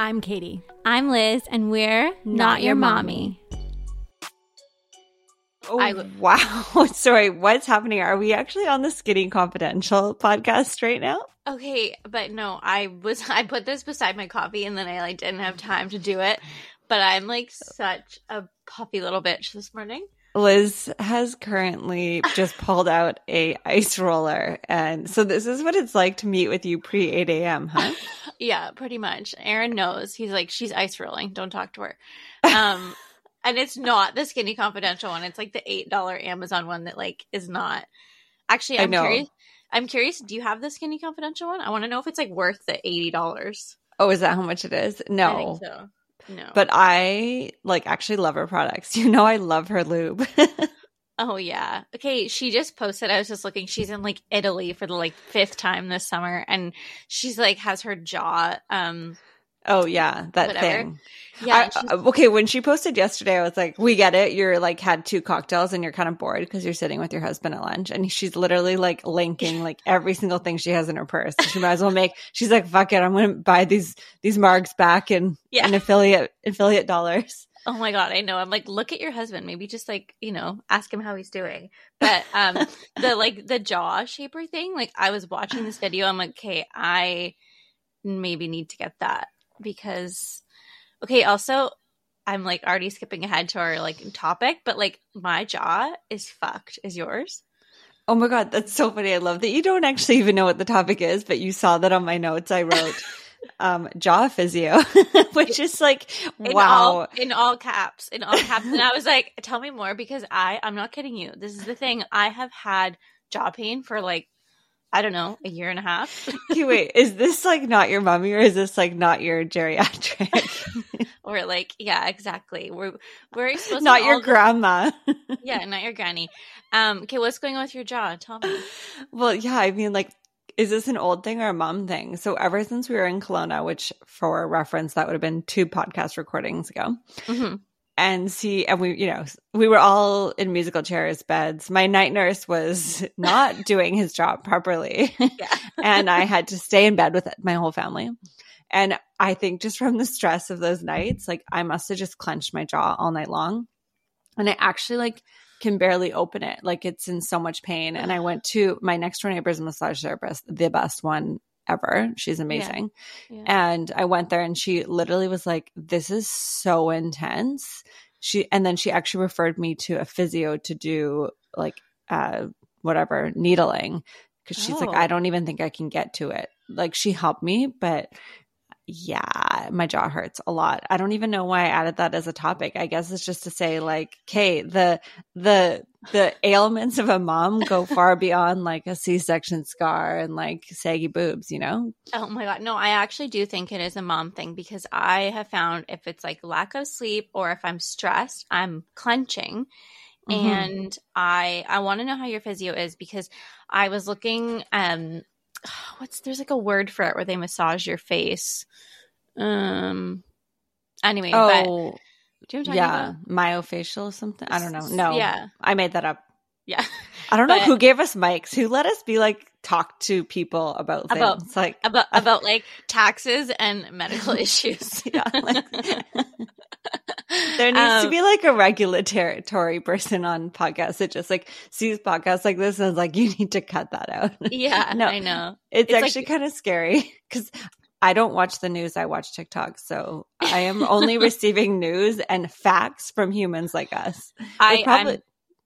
I'm Katie. I'm Liz, and we're not, Not your your mommy. Oh, I w- wow. Sorry, what's happening? Are we actually on the Skinny Confidential podcast right now? Okay, but no, I was I put this beside my coffee, and then I like didn't have time to do it. But I'm like such a puffy little bitch this morning. Liz has currently just pulled out a ice roller. And so this is what it's like to meet with you pre 8 a.m., huh? Yeah, pretty much. Aaron knows. He's like, she's ice rolling. Don't talk to her. Um, and it's not the Skinny Confidential one. It's like the eight dollar Amazon one that like is not. Actually, I I'm know. curious. I'm curious. Do you have the Skinny Confidential one? I want to know if it's like worth the eighty dollars. Oh, is that how much it is? No. I think so. No. But I like actually love her products. You know, I love her lube. oh yeah. Okay. She just posted. I was just looking. She's in like Italy for the like fifth time this summer, and she's like has her jaw. Um. Oh, yeah, that Whatever. thing. Yeah. I- uh, okay, when she posted yesterday, I was like, "We get it. You're like had two cocktails and you're kind of bored because you're sitting with your husband at lunch." And she's literally like linking like every single thing she has in her purse. She might as well make. She's like, "Fuck it, I'm going to buy these these margs back in Yeah. in affiliate affiliate dollars." Oh my god, I know. I'm like, look at your husband. Maybe just like, you know, ask him how he's doing. But um the like the jaw shaper thing, like I was watching this video, I'm like, okay, I maybe need to get that because okay, also I'm like already skipping ahead to our like topic, but like my jaw is fucked. Is yours? Oh my god, that's so funny. I love that you don't actually even know what the topic is, but you saw that on my notes. I wrote um jaw physio, which is like In wow. all in all caps. In all caps. and I was like, tell me more because I I'm not kidding you. This is the thing. I have had jaw pain for like I don't know, a year and a half. Okay, wait, is this like not your mommy or is this like not your geriatric? or like yeah exactly we're we're supposed not to your grandma. yeah not your granny um okay what's going on with your jaw tell me well, yeah, I mean, like, is this an old thing or a mom thing? So, ever since we were in Kelowna, which for reference, that would have been two podcast recordings ago, Mhm. And see, and we, you know, we were all in musical chairs, beds. My night nurse was not doing his job properly, yeah and I had to stay in bed with my whole family. And I think just from the stress of those nights, like I must have just clenched my jaw all night long. And I actually like can barely open it. Like it's in so much pain. And I went to my next door neighbor's massage therapist, the best one ever. She's amazing. yeah. And I went there and she literally was like, This is so intense. She and then she actually referred me to a physio to do like uh whatever needling because she's like, Oh. I don't even think I can get to it. Like she helped me, but yeah, my jaw hurts a lot. I don't even know why I added that as a topic. I guess it's just to say like, okay, the the the ailments of a mom go far beyond like a C-section scar and like saggy boobs, you know? oh my god no i actually do think it is a mom thing because i have found if it's like lack of sleep or if i'm stressed i'm clenching Mhm. and i i want to know how your physio is because i was looking um what's there's like a word for it where they massage your face um anyway but Oh, do you know what I'm talking yeah, about? myofascial or something. I don't know. No, Yeah. I made that up. Yeah. I don't know who gave us mics. Who let us be like talk to people about things? About- like About about like taxes and medical issues. yeah, like- there needs to Um, be like a regulatory person on podcasts that just like sees podcasts like this and is like, you need to cut that out. Yeah, No. I know. It's, It's actually like- kind of scary because I don't watch the news. I watch TikTok. So I am only receiving news and facts from humans like us. I probably I'm,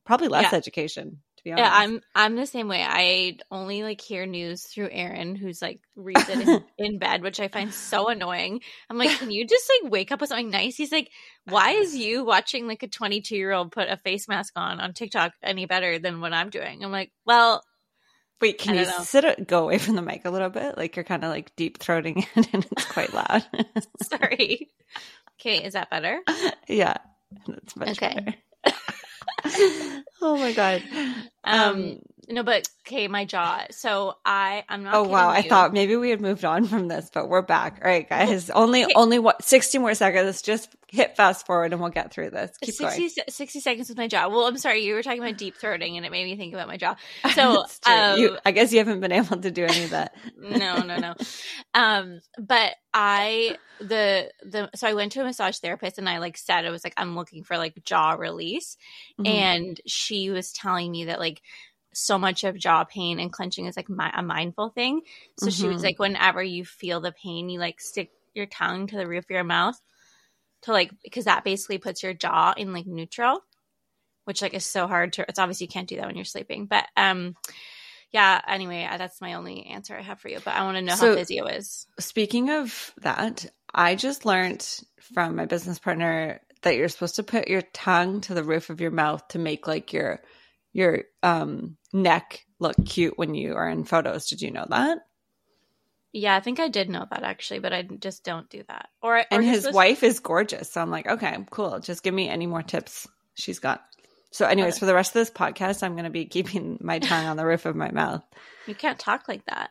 probably less yeah. education to be honest. yeah, I'm I'm the same way. I only like hear news through Aaron, who's like reads it in, in bed, which I find so annoying. I'm like, can you just like wake up with something nice? He's like, why is you watching like a 22 year old put a face mask on on TikTok any better than what I'm doing? I'm like, well, Wait, can you know. sit go away from the mic a little bit? Like you're kind of like deep throating it and it's quite loud. sorry. Okay, is that better? yeah, that's much Okay. better. oh my god. Um, no, but okay, my jaw. So I, I'm not. oh wow, I thought maybe we had moved on from this, but we're back. All right, guys. Only Okay. only what 60 more seconds. Just hit fast forward and we'll get through this. Keep 60, going. 60 seconds with my jaw. Well, I'm sorry, you were talking about deep throating, and it made me think about my jaw. So, um, You- I guess you haven't been able to do any of that. no, no, no. um, but I the the so I went to a massage therapist and I like said I was like I'm looking for like jaw release, Mhm. and she was telling me that like so much of jaw pain and clenching is like mi- a mindful thing. So she was Mhm. like, whenever you feel the pain, you like stick your tongue to the roof of your mouth to like because that basically puts your jaw in like neutral, which like is so hard to. It's obviously you can't do that when you're sleeping, but um, yeah. Anyway, that's my only answer I have for you. But I want to know So- how physio is. Speaking of that, I just learned from my business partner that you're supposed to put your tongue to the roof of your mouth to make like your your um neck look cute when you are in photos. Did you know that? Yeah, I think I did know that actually, but I just don't do that. Or or And his wife is gorgeous. So I'm like, okay, cool. Just give me any more tips she's got. So, anyways, for the rest of this podcast, I'm going to be keeping my tongue on the roof of my mouth. You can't talk like that.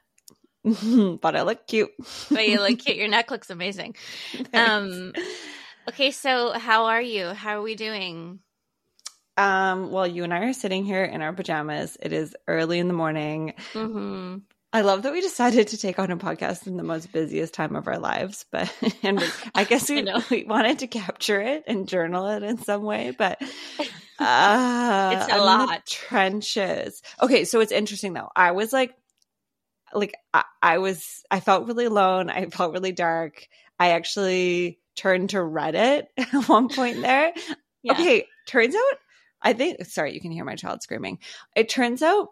but I look cute. But you look cute. Your neck looks amazing. Um, okay, so how are you? How are we doing? Um, well, you and I are sitting here in our pajamas. It is early in the morning. hmm I love that we decided to take on a podcast in the most busiest time of our lives, but and we, I guess I we, know. we wanted to capture it and journal it in some way, but uh, It's a I'm lot. trenches. Okay, so it's interesting though. I was like, like I, I was, I felt really alone. I felt really dark. I actually turned to Reddit at one point there. Yeah. Okay, turns out I think sorry, you can hear my child screaming. It turns out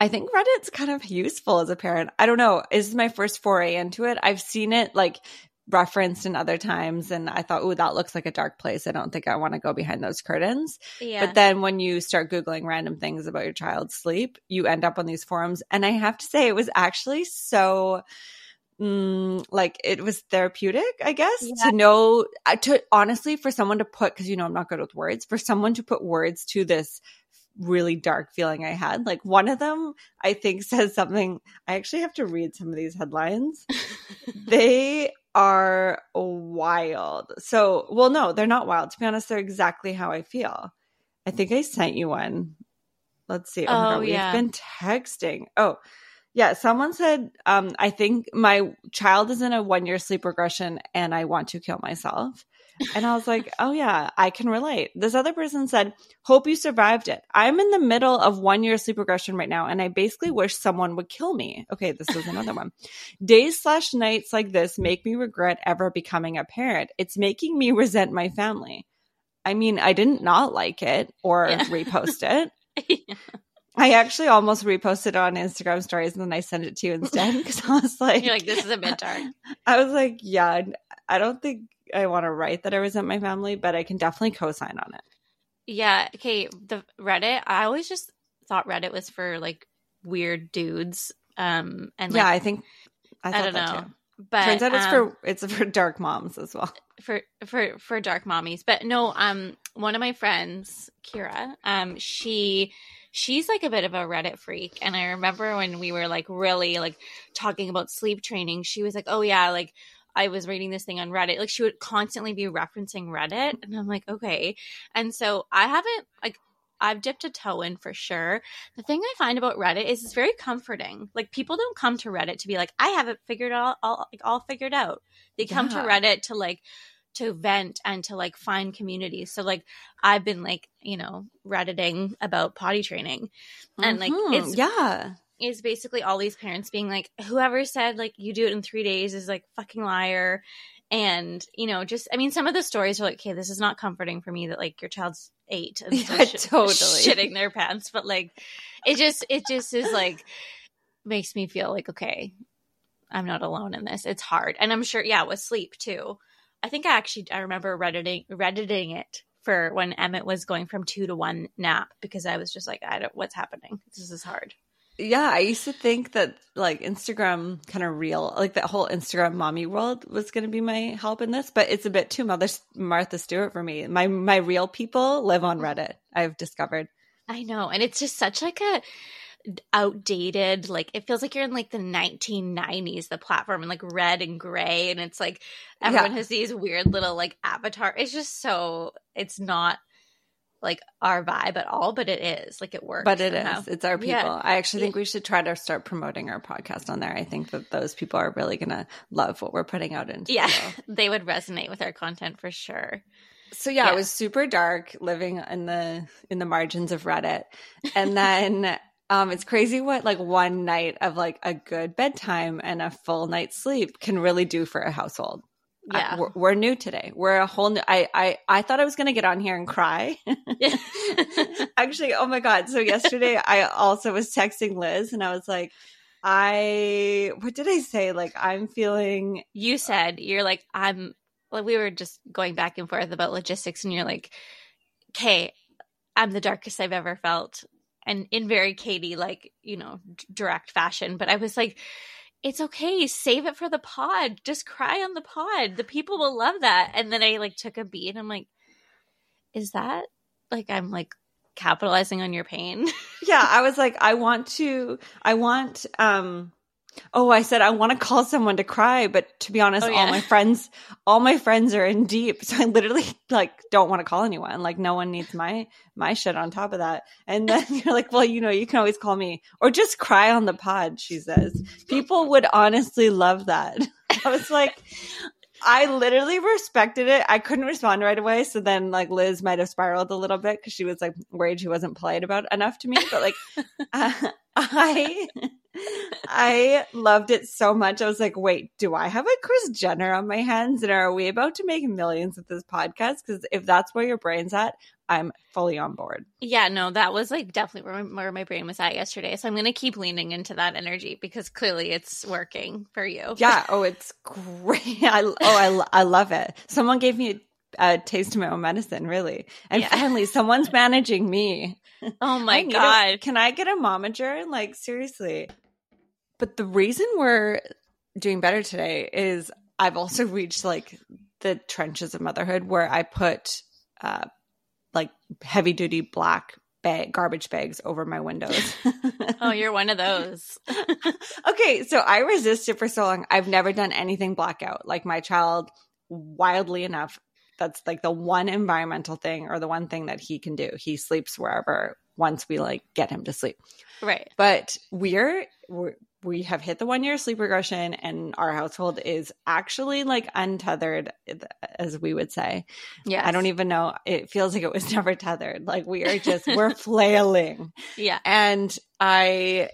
I think Reddit's kind of useful as a parent. I don't know. This is my first foray into it. I've seen it like referenced in other times and I thought, oh, that looks like a dark place. I don't think I want to go behind those curtains. Yeah. But then when you start Googling random things about your child's sleep, you end up on these forums. And I have to say, it was actually so. Mm, like it was therapeutic, I guess, Yeah. to know, uh, to honestly, for someone to put, because you know, I'm not good with words, for someone to put words to this really dark feeling I had. Like one of them, I think, says something. I actually have to read some of these headlines. they are wild. So, well, no, they're not wild. To be honest, they're exactly how I feel. I think I sent you one. Let's see. Oh, Oh, God, we've yeah. been texting. Oh, yeah. Someone said, um, I think my child is in a one year sleep regression and I want to kill myself. And I was like, oh, yeah, I can relate. This other person said, hope you survived it. I'm in the middle of one year sleep regression right now, and I basically wish someone would kill me. Okay, this is another one. Days slash nights like this make me regret ever becoming a parent. It's making me resent my family. I mean, I didn't not like it or Yeah. repost it. I actually almost reposted it on Instagram stories and then I sent it to you instead because I was like, You're like, this is a bit dark. I was like, yeah, I don't think I want to write that I resent my family, but I can definitely co-sign on it. Yeah. Okay. The Reddit. I always just thought Reddit was for like weird dudes. Um. And like, yeah, I think I, I, don't that know. too. But Turns out it's um, for it's for dark moms as well. for for for dark mommies but no um one of my friends kira um she she's like a bit of a reddit freak and i remember when we were like really like talking about sleep training she was like oh yeah like i was reading this thing on reddit like she would constantly be referencing reddit and i'm like okay and so i haven't like I've dipped a toe in for sure. The thing I find about Reddit is it's very comforting. Like people don't come to Reddit to be like, I have it figured all, all like all figured out. They come to Reddit to like to vent and to like find communities. So like I've been like, you know, redditing about potty training. And, like, Mhm. it's- yeah, Is basically all these parents being like, whoever said like you do it in three days is like fucking liar. And, you know, just I mean, some of the stories are like, okay, this is not comforting for me that like your child's eight and Yeah, shi- totally. shitting their pants. But like it just it just is like makes me feel like, okay, I'm not alone in this. It's hard. And I'm sure, yeah, with sleep too. I think I actually I remember redditing redditing it for when Emmett was going from two to one nap because I was just like, I don't what's happening. This is hard. yeah. I used to think that like Instagram kind of real, like that whole Instagram mommy world was going to be my help in this, but it's a bit too Mother Martha Stewart for me. My my real people live on Reddit. I've discovered. I know. And it's just such like a outdated like it feels like you're in like the 1990s the platform and like red and gray and it's like everyone Yeah. has these weird little like avatar it's just so it's not like our vibe at all, but it is like it works. But it somehow. is. It's our people. Yeah. I actually think we should try to start promoting our podcast on there. I think that those people are really going to love what we're putting out into Yeah, the they would resonate with our content for sure. So yeah, Yeah. it was super dark living in the in the margins of Reddit. And then um it's crazy what like one night of like a good bedtime and a full night's sleep can really do for a household. I- Yeah. we're, we're new today. We're a whole new I I I thought I was going to get on here and cry. Actually, oh my god. So yesterday I also was texting Liz and I was like I what did I say? Like I'm feeling you said you're like I'm like we were just going back and forth about logistics and you're like okay i'm the darkest i've ever felt and in very katie like you know direct fashion but i was like it's okay save it for the pod just cry on the pod the people will love that. And then i like took a beat i'm like is that like i'm like capitalizing on your pain? Yeah i was like i want to i want um oh i said i want to call someone to cry but to be honest Oh, all my friends all my friends are in deep so i literally like don't want to call anyone like no one needs my my shit on top of that and then you're like well you know you can always call me or just cry on the pod she says people would honestly love that i was like I literally respected it. I couldn't respond right away. So then, like, Liz might have spiraled a little bit because she was like worried she wasn't polite about enough to me. But like, uh, I, I loved it so much. I was like, wait, do I have a Kris Jenner on my hands? And are we about to make millions with this podcast? Because if that's where your brain's at, I'm fully on board. yeah no that was like definitely where my, where my brain was at yesterday so i'm gonna keep leaning into that energy because clearly it's working for you Yeah. Oh, it's great. I, oh, I, I love it. Someone gave me a, taste of my own medicine, really. And Yeah. finally, someone's managing me. oh my need a- god can I get a momager? Like, seriously. But the reason we're doing better today is I've also reached like the trenches of motherhood where I put uh, like heavy duty black bag, garbage bags over my windows. Oh, you're one of those. okay, so I resisted for so long. I've never done anything blackout. Like my child, wildly enough, that's like the one environmental thing or the one thing that he can do. He sleeps wherever once we like get him to sleep. right. But we're, we're we have hit the one year sleep regression and our household is actually like untethered as we would say Yeah. i don't even know it feels like it was never tethered like we are just we're flailing Yeah. and I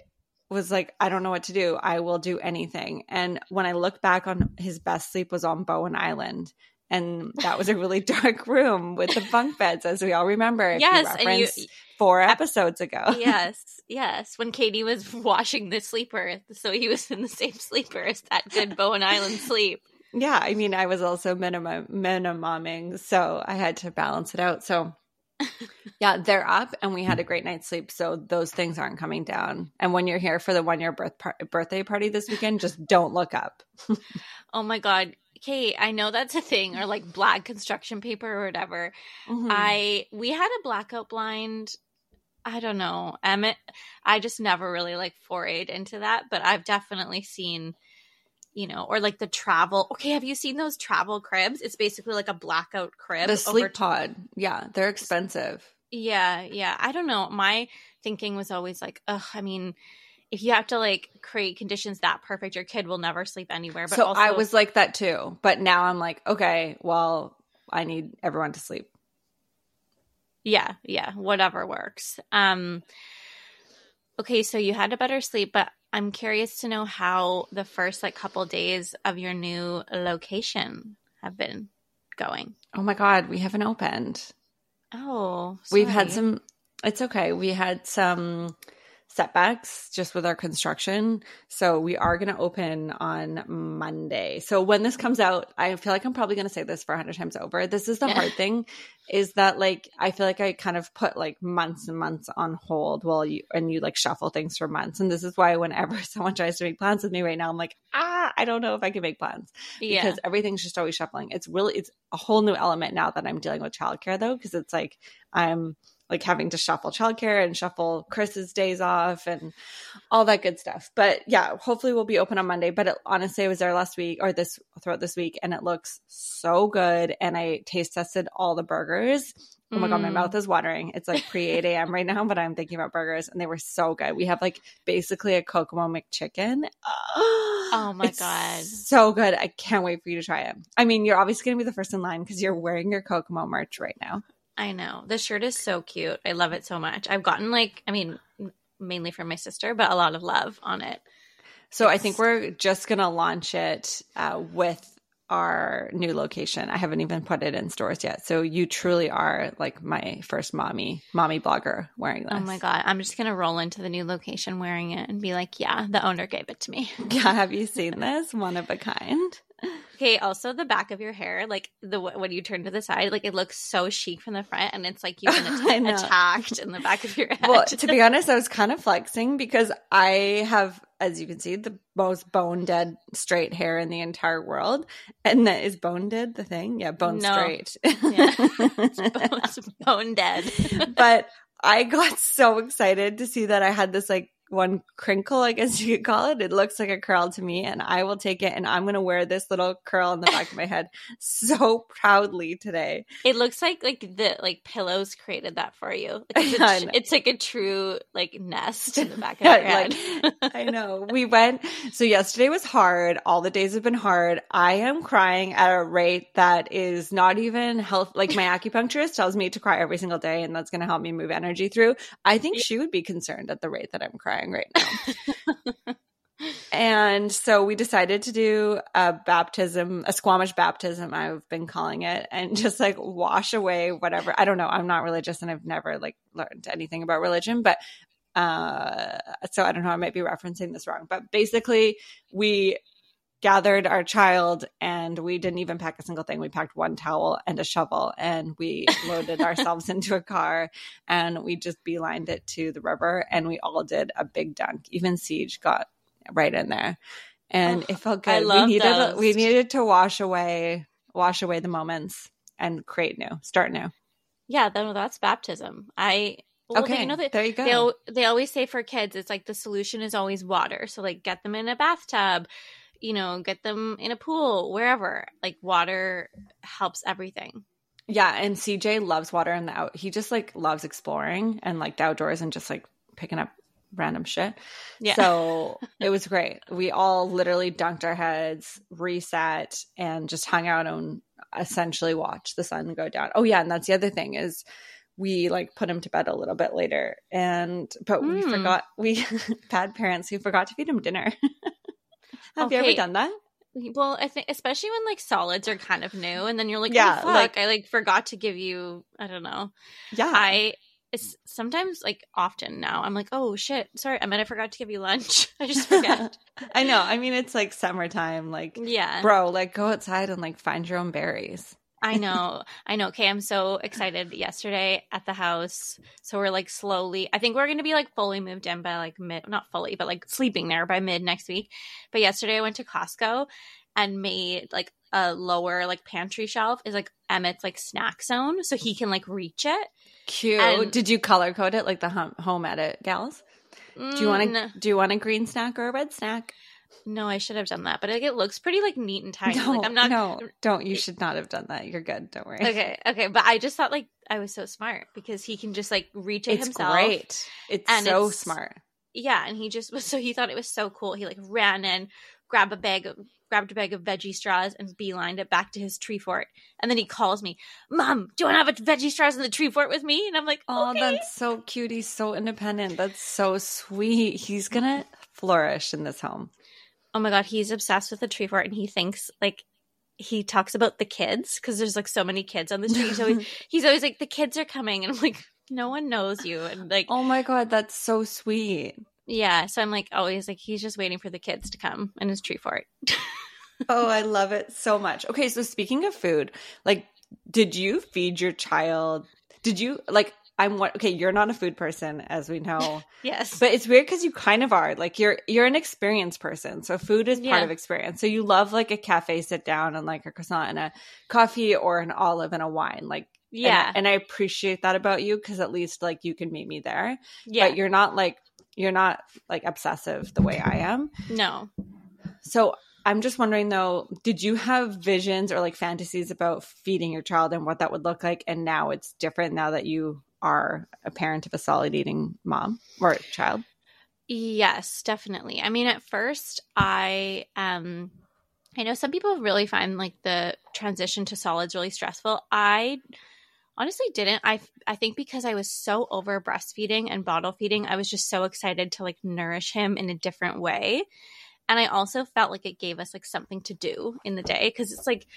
was like, I don't know what to do. I will do anything. And when I look back on his best sleep was on Bowen Island. And that was a really dark room with the bunk beds, as we all remember. Yes, you and you- four episodes ago. yes. Yes. When Katie was washing the sleeper, so he was in the same sleeper as that good Bowen Island sleep. Yeah, I mean, I was also minimum minimuming, so I had to balance it out. So, yeah, they're up, and we had a great night's sleep. So those things aren't coming down. And when you're here for the one year birth par- birthday party this weekend, just don't look up. Oh my god. Kate, I know that's a thing, or like black construction paper or whatever. Mhm. I we had a blackout blind. I don't know. Emmett I just never really like forayed into that, but I've definitely seen you know, or like the travel. Okay, have you seen those travel cribs? It's basically like a blackout crib. the over sleep pod, yeah, they're expensive. Yeah, yeah. I don't know. My thinking was always like, ugh, I mean, if you have to like create conditions that perfect, your kid will never sleep anywhere. But so also, I was like that too, but now I'm like, okay, well, I need everyone to sleep. Yeah, yeah, whatever works. Um, okay, so you had a better sleep, but I'm curious to know how the first like couple days of your new location have been going. Oh my god, we haven't opened. Oh, We've had some. It's okay. We had some setbacks just with our construction. So we are going to open on Monday. So when this comes out, I feel like I'm probably going to say this for a hundred times over. This is the Yeah. hard thing is that like, I feel like I kind of put like months and months on hold while you, and you like shuffle things for months. And this is why whenever someone tries to make plans with me right now, I'm like, ah, I don't know if I can make plans yeah, because everything's just always shuffling. It's really it's a whole new element now that I'm dealing with childcare though, because it's like I'm like having to shuffle childcare and shuffle Chris's days off and all that good stuff. But yeah, hopefully we'll be open on Monday. But it, honestly, I was there last week or this throughout this week, and it looks so good. And I taste tested all the burgers. Oh my god, my mouth is watering. It's like pre eight a.m. right now, but I'm thinking about burgers, and they were so good. We have like basically a Kokomo McChicken. Oh my It's God. so good! I can't wait for you to try it. I mean, you're obviously going to be the first in line because you're wearing your Kokomo merch right now. I know. The shirt is so cute. I love it so much. I've gotten like, I mean, mainly from my sister, but a lot of love on it. So I think we're just going to launch it uh, with our new location. I haven't even put it in stores yet. So you truly are like my first mommy, mommy blogger wearing this. Oh my god, I'm just gonna roll into the new location wearing it and be like, yeah, the owner gave it to me. Yeah, have you seen this? One of a kind. Okay, also the back of your hair, like the when you turn to the side, like it looks so chic from the front, and it's like you've been att- attacked in the back of your head. Well, to be honest, I was kind of flexing because I have, as you can see, the most bone dead straight hair in the entire world. And that is bone dead the thing? Yeah, bone No. straight. Yeah. it's, bone, it's bone dead. but I got so excited to see that I had this like one crinkle, I guess you could call it. It looks like a curl to me, and I will take it and I'm going to wear this little curl in the back of my head so proudly today. it looks like like the like pillows created that for you. Like, it's, a, it's like a true like nest in the back of your head. I know. We went. So yesterday was hard. All the days have been hard. I am crying at a rate that is not even health. Like my acupuncturist tells me to cry every single day, and that's going to help me move energy through. I think she would be concerned at the rate that I'm crying right now. and so we decided to do a baptism, a Squamish baptism, I've been calling it, and just like wash away whatever. I don't know. I'm not religious and I've never like learned anything about religion, but uh so I don't know, I might be referencing this wrong, but basically we gathered our child and we didn't even pack a single thing. We packed one towel and a shovel and we loaded ourselves into a car and we just beelined it to the river and we all did a big dunk. Even Siege got right in there. And Oh, it felt I good. love we needed those. we needed to wash away wash away the moments and create new, start new. Yeah, then that's baptism. I well, okay, you know that there you go. they they always say for kids, it's like the solution is always water. So like get them in a bathtub, you know, get them in a pool, wherever. Like water helps everything. Yeah, and CJ loves water and the out. He just like loves exploring and like the outdoors and just like picking up random shit. Yeah. So it was great. We all literally dunked our heads, reset, and just hung out and essentially watched the sun go down. Oh yeah, and that's the other thing is we like put him to bed a little bit later and but we Mm. forgot we bad parents who forgot to feed him dinner. Have you ever done that? Well, I think especially when like solids are kind of new, and then you're like, oh, Yeah, oh, fuck, like- I like forgot to give you. I don't know. Yeah. I it's sometimes like often now. I'm like, oh shit, sorry, I meant I forgot to give you lunch. I just forget. I know. I mean, it's like summertime. Like, yeah. bro, like go outside and like find your own berries. I know. I know. Okay, I'm so excited yesterday at the house. So we're like slowly I think we're gonna be like fully moved in by like mid not fully, but like sleeping there by mid next week. But yesterday I went to Costco and made like a lower like pantry shelf is like Emmett's like snack zone so he can like reach it. Cute. And- Did you color code it like the home edit gals? Do you want Mm, to? Do you want a green snack or a red snack? No, I should have done that. But like, it looks pretty like neat and tiny. like I'm not No, don't. You should not have done that. You're good. Don't worry. Okay, okay, but I just thought like I was so smart because he can just like reach it It's himself. great. It's And so it's- smart. Yeah, and he just was so he thought it was so cool. He like ran in, grabbed a bag of grabbed a bag of veggie straws and beelined it back to his tree fort. And then he calls me, "Mom, do you want to have a veggie straws in the tree fort with me?" And I'm like, Oh, "Okay." that's so cute. He's so independent. That's so sweet. He's gonna flourish in this home. Oh my god, he's obsessed with the tree fort, and he thinks like he talks about the kids because there's like so many kids on the street. So he- he's always like, "The kids are coming," and I'm like, "No one knows you," and like, oh my god, that's so sweet. yeah. So I'm like, always like, he's just waiting for the kids to come in his tree fort. Oh, I love it so much. Okay, so speaking of food, like, did you feed your child? Did you like? I'm what? Okay, you're not a food person, as we know, yes, but it's weird because you kind of are. Like, you're you're an experienced person, so food is part Yeah. of experience. So you love like a cafe sit down and like a croissant and a coffee or an olive and a wine, like. and yeah, and I, appreciate that about you because at least like you can meet me there. yeah. But you're not like you're not like obsessive the way I am. no, So I'm just wondering though, did you have visions or like fantasies about feeding your child and what that would look like? And now it's different now that you are a parent of a solid eating mom or child? Yes, definitely. I mean, at first, I um, I know some people really find like the transition to solids really stressful. I honestly didn't. I I think because I was so over breastfeeding and bottle feeding, I was just so excited to like nourish him in a different way. And I also felt like it gave us like something to do in the day because it's like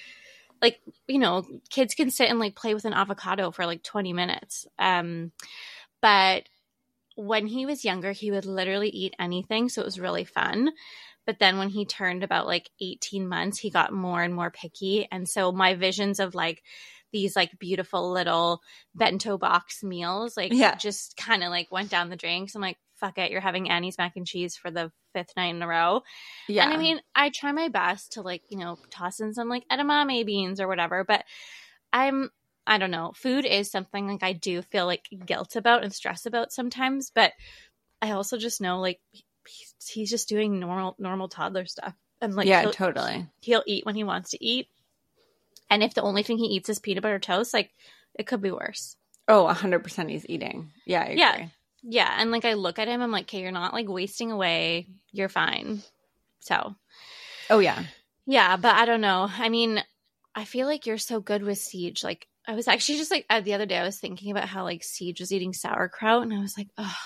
like you know kids can sit and like play with an avocado for like 20 minutes. Um but when he was younger he would literally eat anything so it was really fun. But then when he turned about like 18 months he got more and more picky. And so my visions of like these like beautiful little bento box meals like Yeah. just kind of like went down the drain 'cause i'm like fuck it you're having annie's mac and cheese for the fifth night in a row Yeah. and I mean, I try my best to like, you know, toss in some like edamame beans or whatever, but I'm I don't know. Food is something like I do feel like guilt about and stress about sometimes, but I also just know like he's, he's just doing normal normal toddler stuff. And like yeah, he'll, totally. he'll eat when he wants to eat. And if the only thing he eats is peanut butter toast, like it could be worse. Oh, 100% he's eating. Yeah. Yeah. Yeah, and like I look at him, I'm like, okay, you're not like wasting away. You're fine. So Oh, yeah. Yeah, but I don't know. I mean, I feel like you're so good with Siege. Like, I was actually just like uh, the other day, I was thinking about how like Siege was eating sauerkraut, and I was like, oh,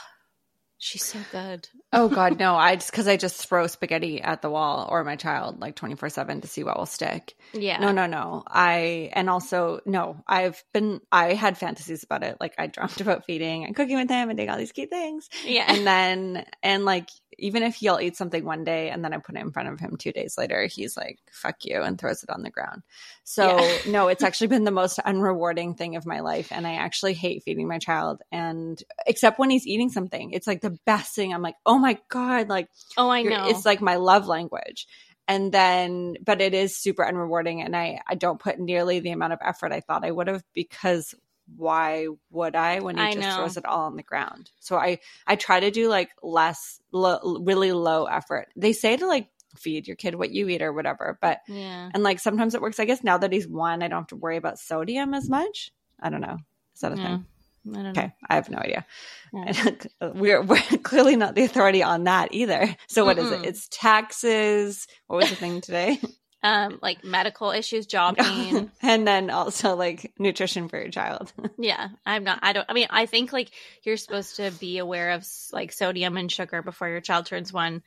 she's so good. Oh God, no! I just because I just throw spaghetti at the wall or my child like twenty four seven to see what will stick. Yeah. No, no, no. I and also no. I've been. I had fantasies about it. Like I dreamt about feeding and cooking with him and doing all these cute things. Yeah. And then and like even if he'll eat something one day and then I put it in front of him two days later, he's like "fuck you" and throws it on the ground. So Yeah. no, it's actually been the most unrewarding thing of my life, and I actually hate feeding my child. And except when he's eating something, it's like the best thing. I'm like, oh my god, like oh, I know. it's like my love language. And then, but it is super unrewarding, and I I don't put nearly the amount of effort I thought I would have because why would I when he I just know. throws it all on the ground? So I I try to do like less, lo, really low effort. They say to like feed your kid what you eat or whatever, but yeah. and like sometimes it works. I guess now that he's one, I don't have to worry about sodium as much. I don't know. Is that a Yeah. thing? I don't know. Okay, I have no idea. Yeah. we're we're clearly not the authority on that either. So what is Mm-mm. it? It's taxes. What was the thing today? Um, like medical issues, job pain. and then also like nutrition for your child. yeah, I'm not. I don't. I mean, I think like you're supposed to be aware of like sodium and sugar before your child turns one.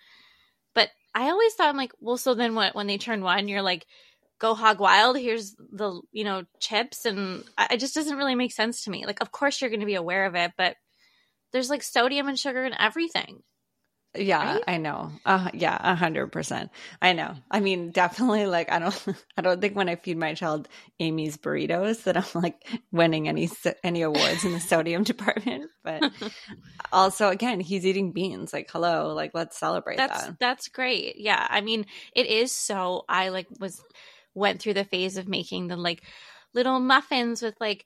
But I always thought I'm like, well, so then what? When they turn one, you're like, go hog wild. Here's the you know chips, and I, it just doesn't really make sense to me. Like, of course you're going to be aware of it, but there's like sodium and sugar in everything. Yeah, Right? I know. Uh, yeah, a hundred percent. I know. I mean, definitely. Like, I don't. I don't think when I feed my child Amy's burritos that I'm like winning any any awards in the sodium department. But also, again, he's eating beans. Like, hello. Like, let's celebrate that's that. that's great yeah i mean it is so i like was went through the phase of making the like little muffins with like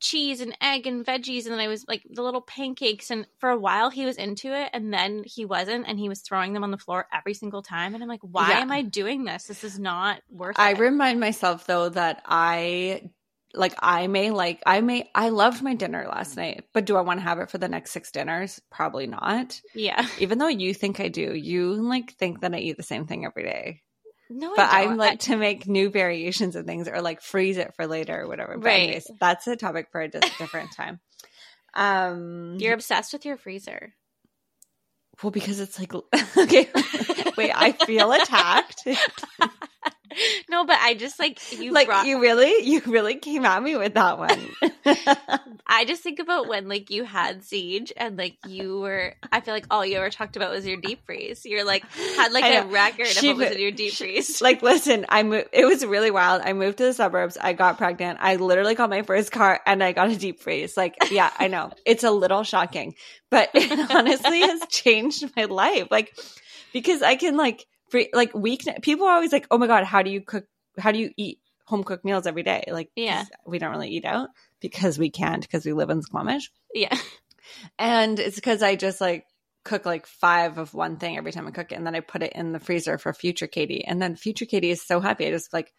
cheese and egg and veggies and then i was like the little pancakes and for a while he was into it and then he wasn't and he was throwing them on the floor every single time and i'm like why Yeah. am i doing this this is not worth I it remind myself though that I like I may like I may I loved my dinner last mm. night, but do I want to have it for the next six dinners? Probably not. yeah Even though you think I do, you like think that I eat the same thing every day. No But I I'm like to make new variations of things or like freeze it for later or whatever. But Right. anyways, that's a topic for a different time. Um you're obsessed with your freezer well because it's like okay. Wait, I feel attacked. no but i just like you like brought you really you really came at me with that one. I just think about when like you had siege and like you were I feel like all you ever talked about was your deep freeze. You're like had like a record of She what was in your deep freeze. like listen i moved it was really wild. I moved to the suburbs. I got pregnant. I literally got my first car and i got a deep freeze. Like yeah i know. It's a little shocking but it honestly has changed my life. Like because i can like free like week people are always like oh my god how do you cook how do you eat home cooked meals every day like yeah, we don't really eat out because we can't because we live in squamish yeah. and it's because I just like cook like five of one thing every time I cook it, and then I put it in the freezer for future Katie. And then future Katie is so happy. I just like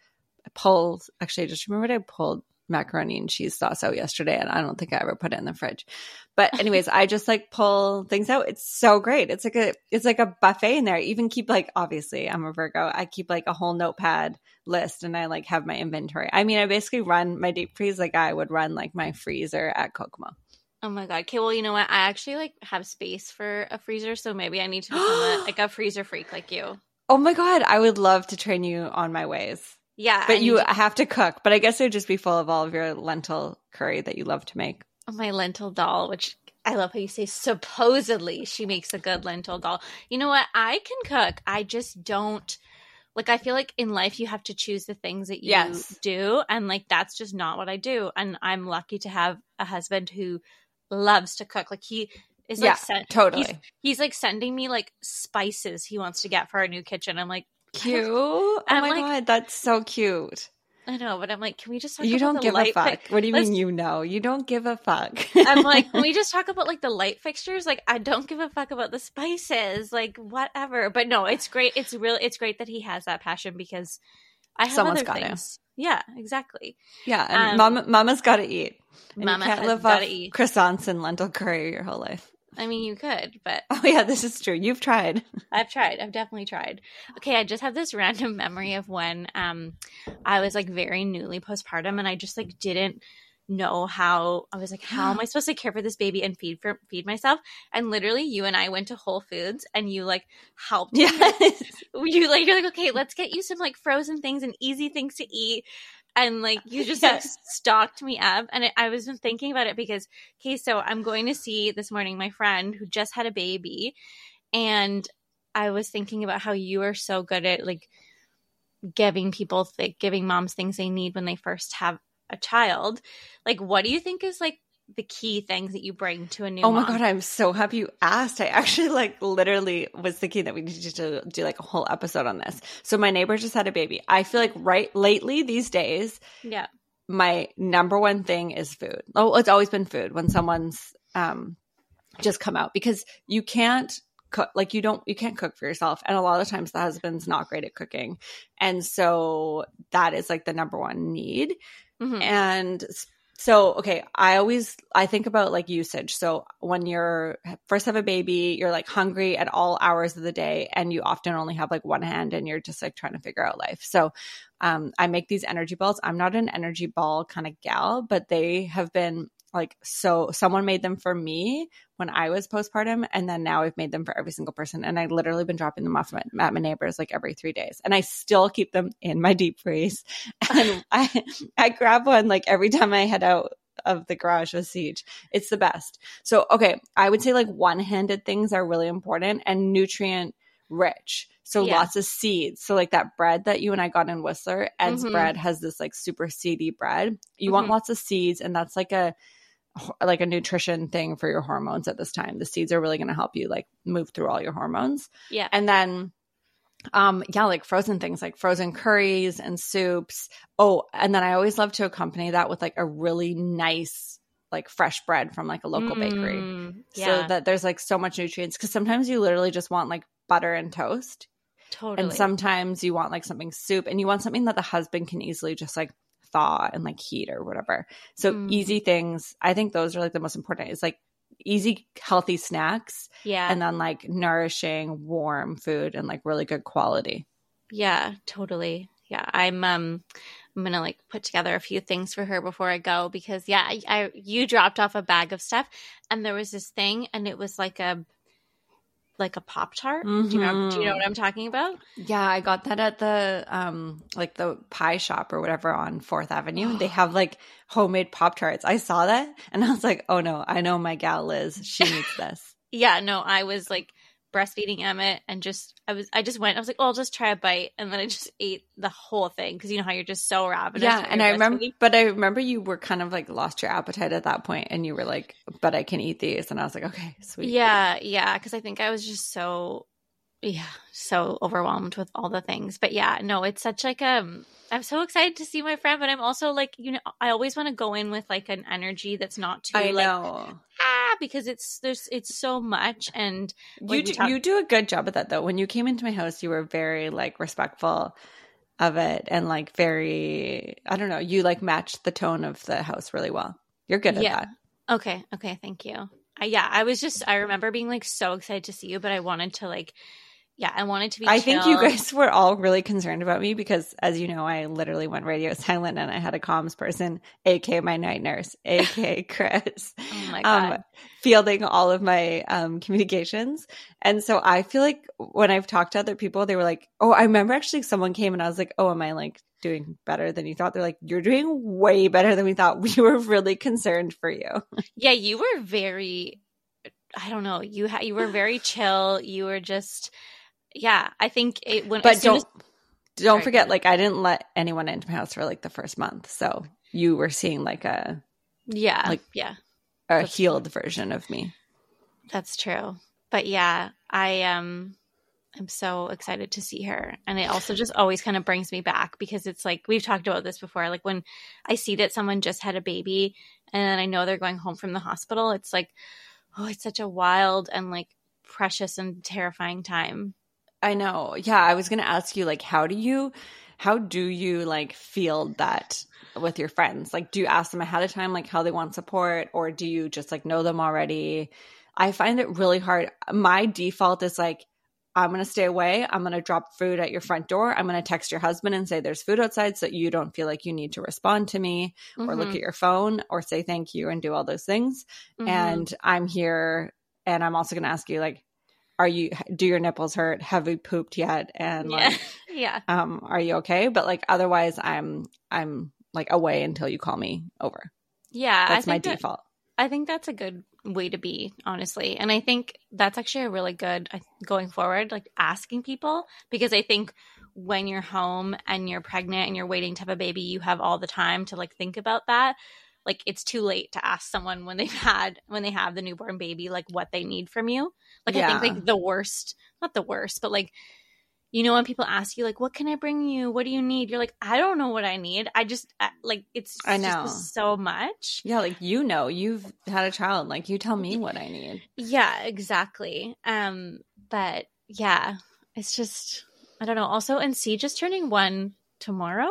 pulled. Actually, I just remembered I pulled macaroni and cheese sauce out yesterday, and I don't think I ever put it in the fridge. But anyways, I just like pull things out. It's so great. It's like a it's like a buffet in there. I even keep like obviously I'm a Virgo. I keep like a whole notepad list, and I like have my inventory. I mean, I basically run my deep freeze like I would run like my freezer at Kokomo. Oh my god. Okay, well, you know what? I actually like have space for a freezer, so maybe I need to become a, like a freezer freak like you. Oh my god, I would love to train you on my ways. Yeah, But you to- have to cook. But I guess it would just be full of all of your lentil curry that you love to make. Oh, my lentil doll, which I love how you say supposedly she makes a good lentil doll. You know what? I can cook. I just don't like I feel like in life you have to choose the things that you Yes. do and like that's just not what I do. And I'm lucky to have a husband who loves to cook. Like he is Yeah, like totally. He's, he's like sending me like spices he wants to get for our new kitchen. I'm like Cute. Oh I'm my like- god, that's so cute. I know, but I'm like, can we just talk You about don't the give a fuck. fi- what do you Let's- mean you know? You don't give a fuck. I'm like, can we just talk about like the light fixtures? Like, I don't give a fuck about the spices, like whatever. But no, it's great. It's real. It's great that he has that passion because I have Someone's other things. Yeah, exactly. yeah, and Um, mama, mama's got to eat. And Mama you can't live gotta off eat. croissants and lentil curry your whole life. I mean, you could, but Oh yeah, this is true. You've tried. I've tried. I've definitely tried. Okay, I just have this random memory of when um I was like very newly postpartum and I just like didn't know how I was like, how am I supposed to care for this baby and feed for feed myself? And literally you and I went to Whole Foods and you like helped me. Yes. You like you're like, okay, let's get you some like frozen things and easy things to eat. And like you just like Yes. stocked me up, and it, I was been thinking about it because okay, so I'm going to see this morning my friend who just had a baby, and I was thinking about how you are so good at like giving people like giving moms things they need when they first have a child. Like, what do you think is like the key things that you bring to a new? Oh my mom? god, I'm so happy you asked. I actually like literally was thinking that we needed to do like a whole episode on this. So my neighbor just had a baby. I feel like right lately these days, Yeah, my number one thing is food. Oh, it's always been food when someone's um just come out because you can't cook like you don't you can't cook for yourself and a lot of times the husband's not great at cooking. And so that is like the number one need. Mhm. And so, okay, I always I think about like usage. So when you're first have a baby, you're like hungry at all hours of the day, and you often only have like one hand, and you're just like trying to figure out life. So, um, I make these energy balls. I'm not an energy ball kind of gal, but they have been like so. Someone made them for me when I was postpartum, and then now I've made them for every single person. And I literally been dropping them off at, my neighbors like every three days, and I still keep them in my deep freeze. And I I grab one like every time I head out of the garage with Siege. It's the best. So okay, I would say like one handed things are really important and nutrient rich. So Yeah. lots of seeds. So like that bread that you and I got in Whistler, Ed's Mhm. bread has this like super seedy bread. You want Mhm. lots of seeds, and that's like a like a nutrition thing for your hormones at this time. The seeds are really going to help you like move through all your hormones. yeah, And then um yeah, like frozen things like frozen curries and soups. Oh, and then I always love to accompany that with like a really nice like fresh bread from like a local bakery. Mm, So that there's like so much nutrients cuz sometimes you literally just want like butter and toast totally. and sometimes you want like something soup and you want something that the husband can easily just like thaw and like heat or whatever. So Mm. easy things, I think those are like the most important. It's like easy healthy snacks yeah, and then like nourishing warm food and like really good quality. Yeah, totally. Yeah, I'm um I'm gonna like put together a few things for her before I go because yeah, I, I you dropped off a bag of stuff and there was this thing and it was like a like a pop tart. Do you know? Do you know what I'm talking about? Yeah, I got that at the um like the pie shop or whatever on 4th Avenue. they have like homemade pop tarts. I saw that and I was like, "Oh no, I know my gal Liz. She needs this." Yeah, no, I was like breastfeeding Emmett and just I was I just went I was like, oh, I'll just try a bite and then I just ate the whole thing because you know how you're just so ravenous. yeah, and I remember but I remember you were kind of like lost your appetite at that point and you were like, "But I can eat these." And I was like, "Okay, sweet." Yeah, yeah, because I think I was just so, yeah, so overwhelmed with all the things. But yeah, no, it's such like um, I'm so excited to see my friend, but I'm also like, you know, I always want to go in with like an energy that's not too I like know. ah because it's there's it's so much and you do, talk- you do a good job of that though. When you came into my house, you were very like respectful of it and like very I don't know, you like matched the tone of the house really well. You're good at yeah. that. Okay. Okay, thank you. yeah, I was just I remember being like so excited to see you, but I wanted to like yeah, I wanted to be. I think you guys were all really concerned about me because, as you know, I literally went radio silent and I had a comms person, aka my night nurse, aka Chris, oh my um, God. Um, fielding all of my um, communications. And so I feel like when I've talked to other people, they were like, "Oh, I remember actually someone came and I was like, oh, am I like doing better than you thought?" They're like, "You're doing way better than we thought. We were really concerned for you." yeah, you were very. I don't know. You ha- you were very chill. You were just yeah, I think it when. But don't as, don't sorry, forget, like I didn't let anyone into my house for like the first month, so you were seeing like a yeah, like yeah, a That's healed true. version of me. That's true, but yeah, I um. I'm so excited to see her. And it also just always kind of brings me back because it's like we've talked about this before. Like when I see that someone just had a baby and I know they're going home from the hospital, it's like, oh, it's such a wild and like precious and terrifying time. I know. Yeah, I was going to ask you like how do you how do you like feel that with your friends? Like do you ask them ahead of time like how they want support or do you just like know them already? I find it really hard. My default is like I'm going to stay away. I'm going to drop food at your front door. I'm going to text your husband and say there's food outside so you don't feel like you need to respond to me mm-hmm. or look mm-hmm. at your phone or say thank you and do all those things. Mm-hmm. And I'm here and I'm also going to ask you like are you do your nipples hurt? Have you pooped yet? And like yeah. yeah um are you okay? But like otherwise i'm i'm like away until you call me over. Yeah that's my that, default. I think that's a good way to be honestly. And i think that's actually a really good going forward like asking people because i think when you're home and you're pregnant and you're waiting to have a baby you have all the time to like think about that like it's too late to ask someone when they've had when they have the newborn baby like what they need from you like yeah. I think like the worst, not the worst, but like you know when people ask you like what can I bring you? What do you need? You're like I don't know what I need. I just like it's I know so much. Yeah, like you know, you've had a child. Like you tell me what I need. Yeah, exactly. Um but yeah, it's just I don't know. Also, and see just turning 1 tomorrow.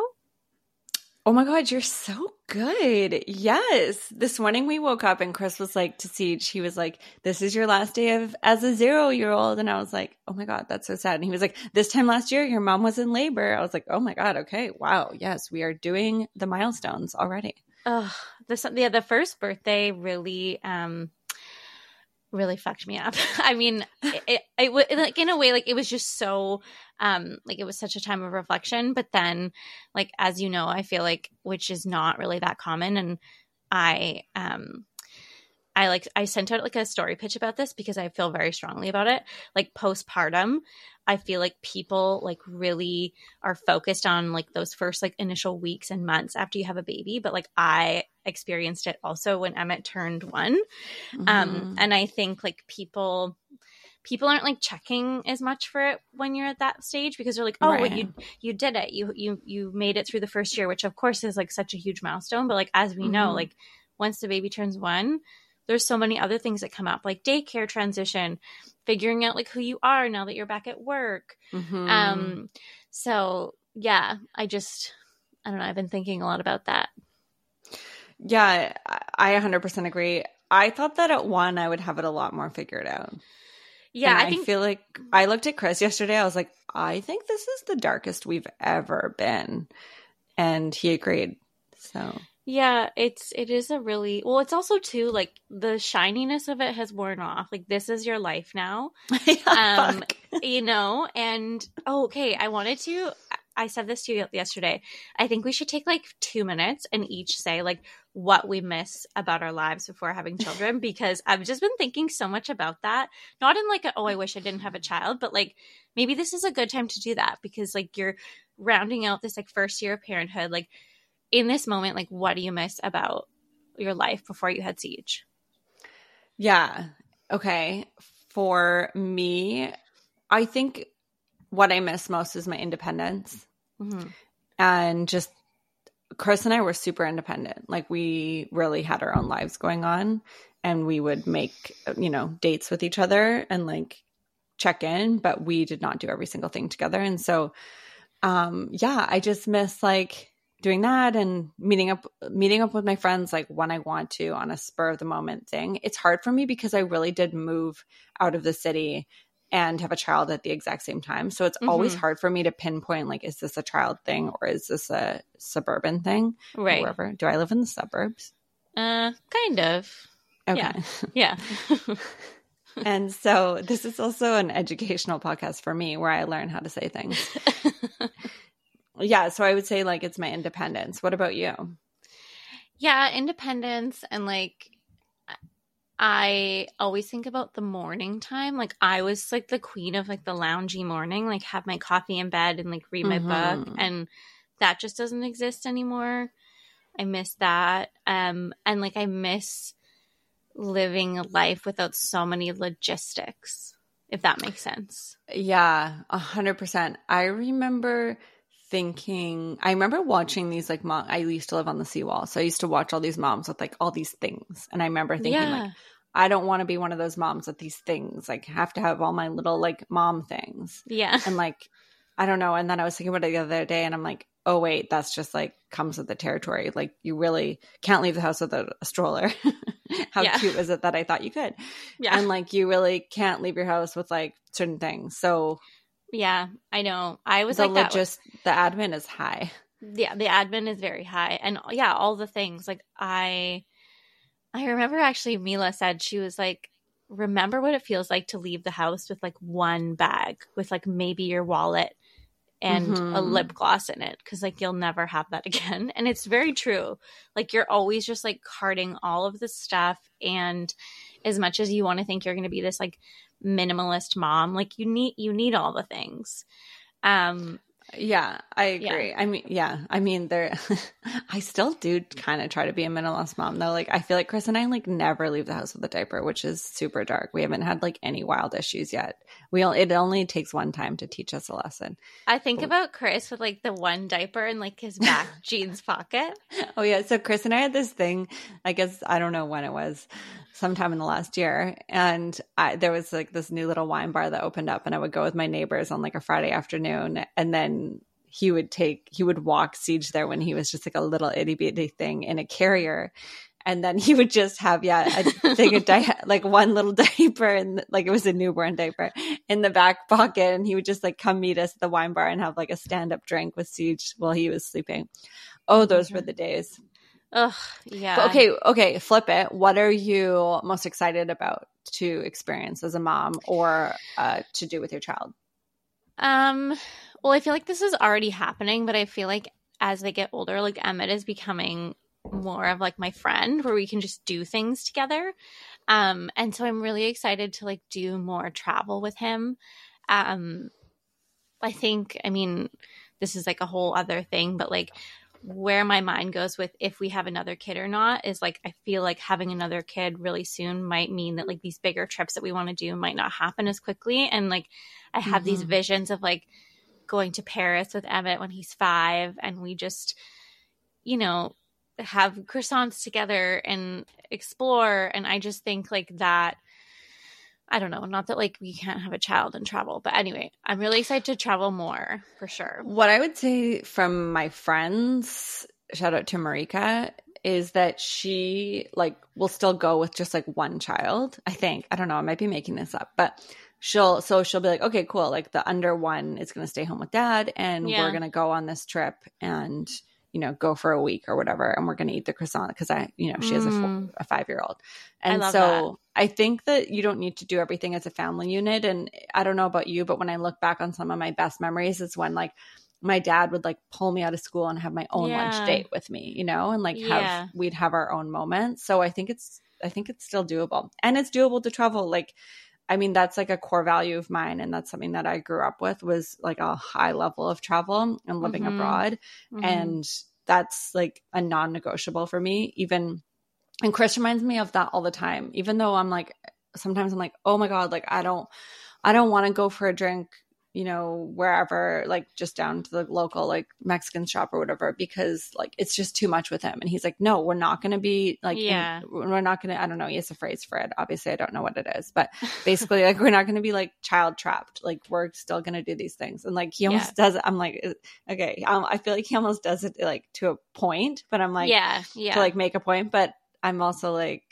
Oh my God, you're so good. Yes. This morning we woke up and Chris was like to see, he was like, this is your last day of as a zero year old. And I was like, oh my God, that's so sad. And he was like, this time last year, your mom was in labor. I was like, oh my God, okay. Wow. Yes, we are doing the milestones already. Oh, this, yeah, the first birthday really, um, really fucked me up. I mean, it, it, it, like in a way, like it was just so, um, like it was such a time of reflection. But then, like as you know, I feel like which is not really that common, and I, um, I like I sent out like a story pitch about this because I feel very strongly about it. Like postpartum, I feel like people like really are focused on like those first like initial weeks and months after you have a baby, but like I experienced it also when Emmett turned 1. Um, mm-hmm. Um and I think like people people aren't like checking as much for it when you're at that stage because they're like, "Oh, right. well, you you did it. You you you made it through the first year," which of course is like such a huge milestone, but like as we mm-hmm. know, like once the baby turns 1, there's so many other things that come up like daycare transition figuring out like who you are now that you're back at work mm-hmm. um so yeah i just i don't know i've been thinking a lot about that yeah i 100% agree i thought that at one i would have it a lot more figured out yeah I, think- I feel like i looked at chris yesterday i was like i think this is the darkest we've ever been and he agreed so yeah, it's it is a really well. It's also too like the shininess of it has worn off. Like this is your life now, yeah, um, you know. And oh, okay, I wanted to. I said this to you yesterday. I think we should take like two minutes and each say like what we miss about our lives before having children because I've just been thinking so much about that. Not in like a, oh I wish I didn't have a child, but like maybe this is a good time to do that because like you're rounding out this like first year of parenthood like in this moment, like, what do you miss about your life before you had Siege? Yeah. Okay. For me, I think what I miss most is my independence mm-hmm. and just Chris and I were super independent. Like we really had our own lives going on and we would make, you know, dates with each other and like check in, but we did not do every single thing together. And so um yeah, I just miss like doing that and meeting up meeting up with my friends like when I want to on a spur of the moment thing. It's hard for me because I really did move out of the city and have a child at the exact same time. So it's mm-hmm. always hard for me to pinpoint like is this a child thing or is this a suburban thing? Right. Wherever. Do I live in the suburbs? Uh kind of. Okay. Yeah. yeah. and so this is also an educational podcast for me where I learn how to say things. yeah, so I would say like it's my independence. What about you? Yeah, independence and like I always think about the morning time. Like I was like the queen of like the loungy morning, like have my coffee in bed and like read my mm-hmm. book and that just doesn't exist anymore. I miss that. Um and like I miss living a life without so many logistics, if that makes sense. Yeah, a hundred percent. I remember thinking I remember watching these like mom I used to live on the seawall. So I used to watch all these moms with like all these things. And I remember thinking yeah. like I don't want to be one of those moms with these things. Like have to have all my little like mom things. Yeah. And like I don't know. And then I was thinking about it the other day and I'm like, oh wait, that's just like comes with the territory. Like you really can't leave the house without a stroller. How yeah. cute is it that I thought you could? Yeah. And like you really can't leave your house with like certain things. So yeah, I know. I was the like just the admin is high. Yeah, the admin is very high, and yeah, all the things. Like I, I remember actually Mila said she was like, remember what it feels like to leave the house with like one bag with like maybe your wallet and mm-hmm. a lip gloss in it because like you'll never have that again and it's very true like you're always just like carting all of the stuff and as much as you want to think you're going to be this like minimalist mom like you need you need all the things. Um yeah, I agree. Yeah. I mean, yeah, I mean, there. I still do kind of try to be a minimalist mom though. Like, I feel like Chris and I like never leave the house with a diaper, which is super dark. We haven't had like any wild issues yet. We all, it only takes one time to teach us a lesson. I think but, about Chris with like the one diaper in like his back jeans pocket. Oh yeah, so Chris and I had this thing. I guess I don't know when it was sometime in the last year and I, there was like this new little wine bar that opened up and i would go with my neighbors on like a friday afternoon and then he would take he would walk siege there when he was just like a little itty bitty thing in a carrier and then he would just have yeah a thing of di- like one little diaper and like it was a newborn diaper in the back pocket and he would just like come meet us at the wine bar and have like a stand-up drink with siege while he was sleeping oh those were mm-hmm. the days Ugh, yeah. But okay, okay, flip it. What are you most excited about to experience as a mom or uh, to do with your child? Um, well, I feel like this is already happening, but I feel like as they get older, like Emmett is becoming more of like my friend where we can just do things together. Um, and so I'm really excited to like do more travel with him. Um, I think, I mean, this is like a whole other thing, but like where my mind goes with if we have another kid or not is like I feel like having another kid really soon might mean that like these bigger trips that we want to do might not happen as quickly and like I have mm-hmm. these visions of like going to Paris with Emmett when he's 5 and we just you know have croissants together and explore and I just think like that I don't know, not that like we can't have a child and travel, but anyway, I'm really excited to travel more for sure. What I would say from my friends, shout out to Marika, is that she like will still go with just like one child. I think. I don't know, I might be making this up, but she'll so she'll be like, okay, cool, like the under one is gonna stay home with dad and yeah. we're gonna go on this trip and you know, go for a week or whatever, and we're going to eat the croissant because I, you know, she has a, mm. a five year old. And so that. I think that you don't need to do everything as a family unit. And I don't know about you, but when I look back on some of my best memories, it's when like my dad would like pull me out of school and have my own yeah. lunch date with me, you know, and like have, yeah. we'd have our own moments. So I think it's, I think it's still doable and it's doable to travel. Like, I mean, that's like a core value of mine. And that's something that I grew up with was like a high level of travel and living mm-hmm. abroad. Mm-hmm. And that's like a non negotiable for me. Even, and Chris reminds me of that all the time. Even though I'm like, sometimes I'm like, oh my God, like I don't, I don't want to go for a drink you know, wherever, like just down to the local like Mexican shop or whatever, because like it's just too much with him. And he's like, no, we're not going to be like, Yeah. in- we're not going to, I don't know. He has a phrase for it. Obviously, I don't know what it is, but basically, like, we're not going to be like child trapped. Like, we're still going to do these things. And like, he almost does it. I'm like, okay, um, I feel like he almost does it like to a point, but I'm like, yeah, yeah. to like make a point. But I'm also like,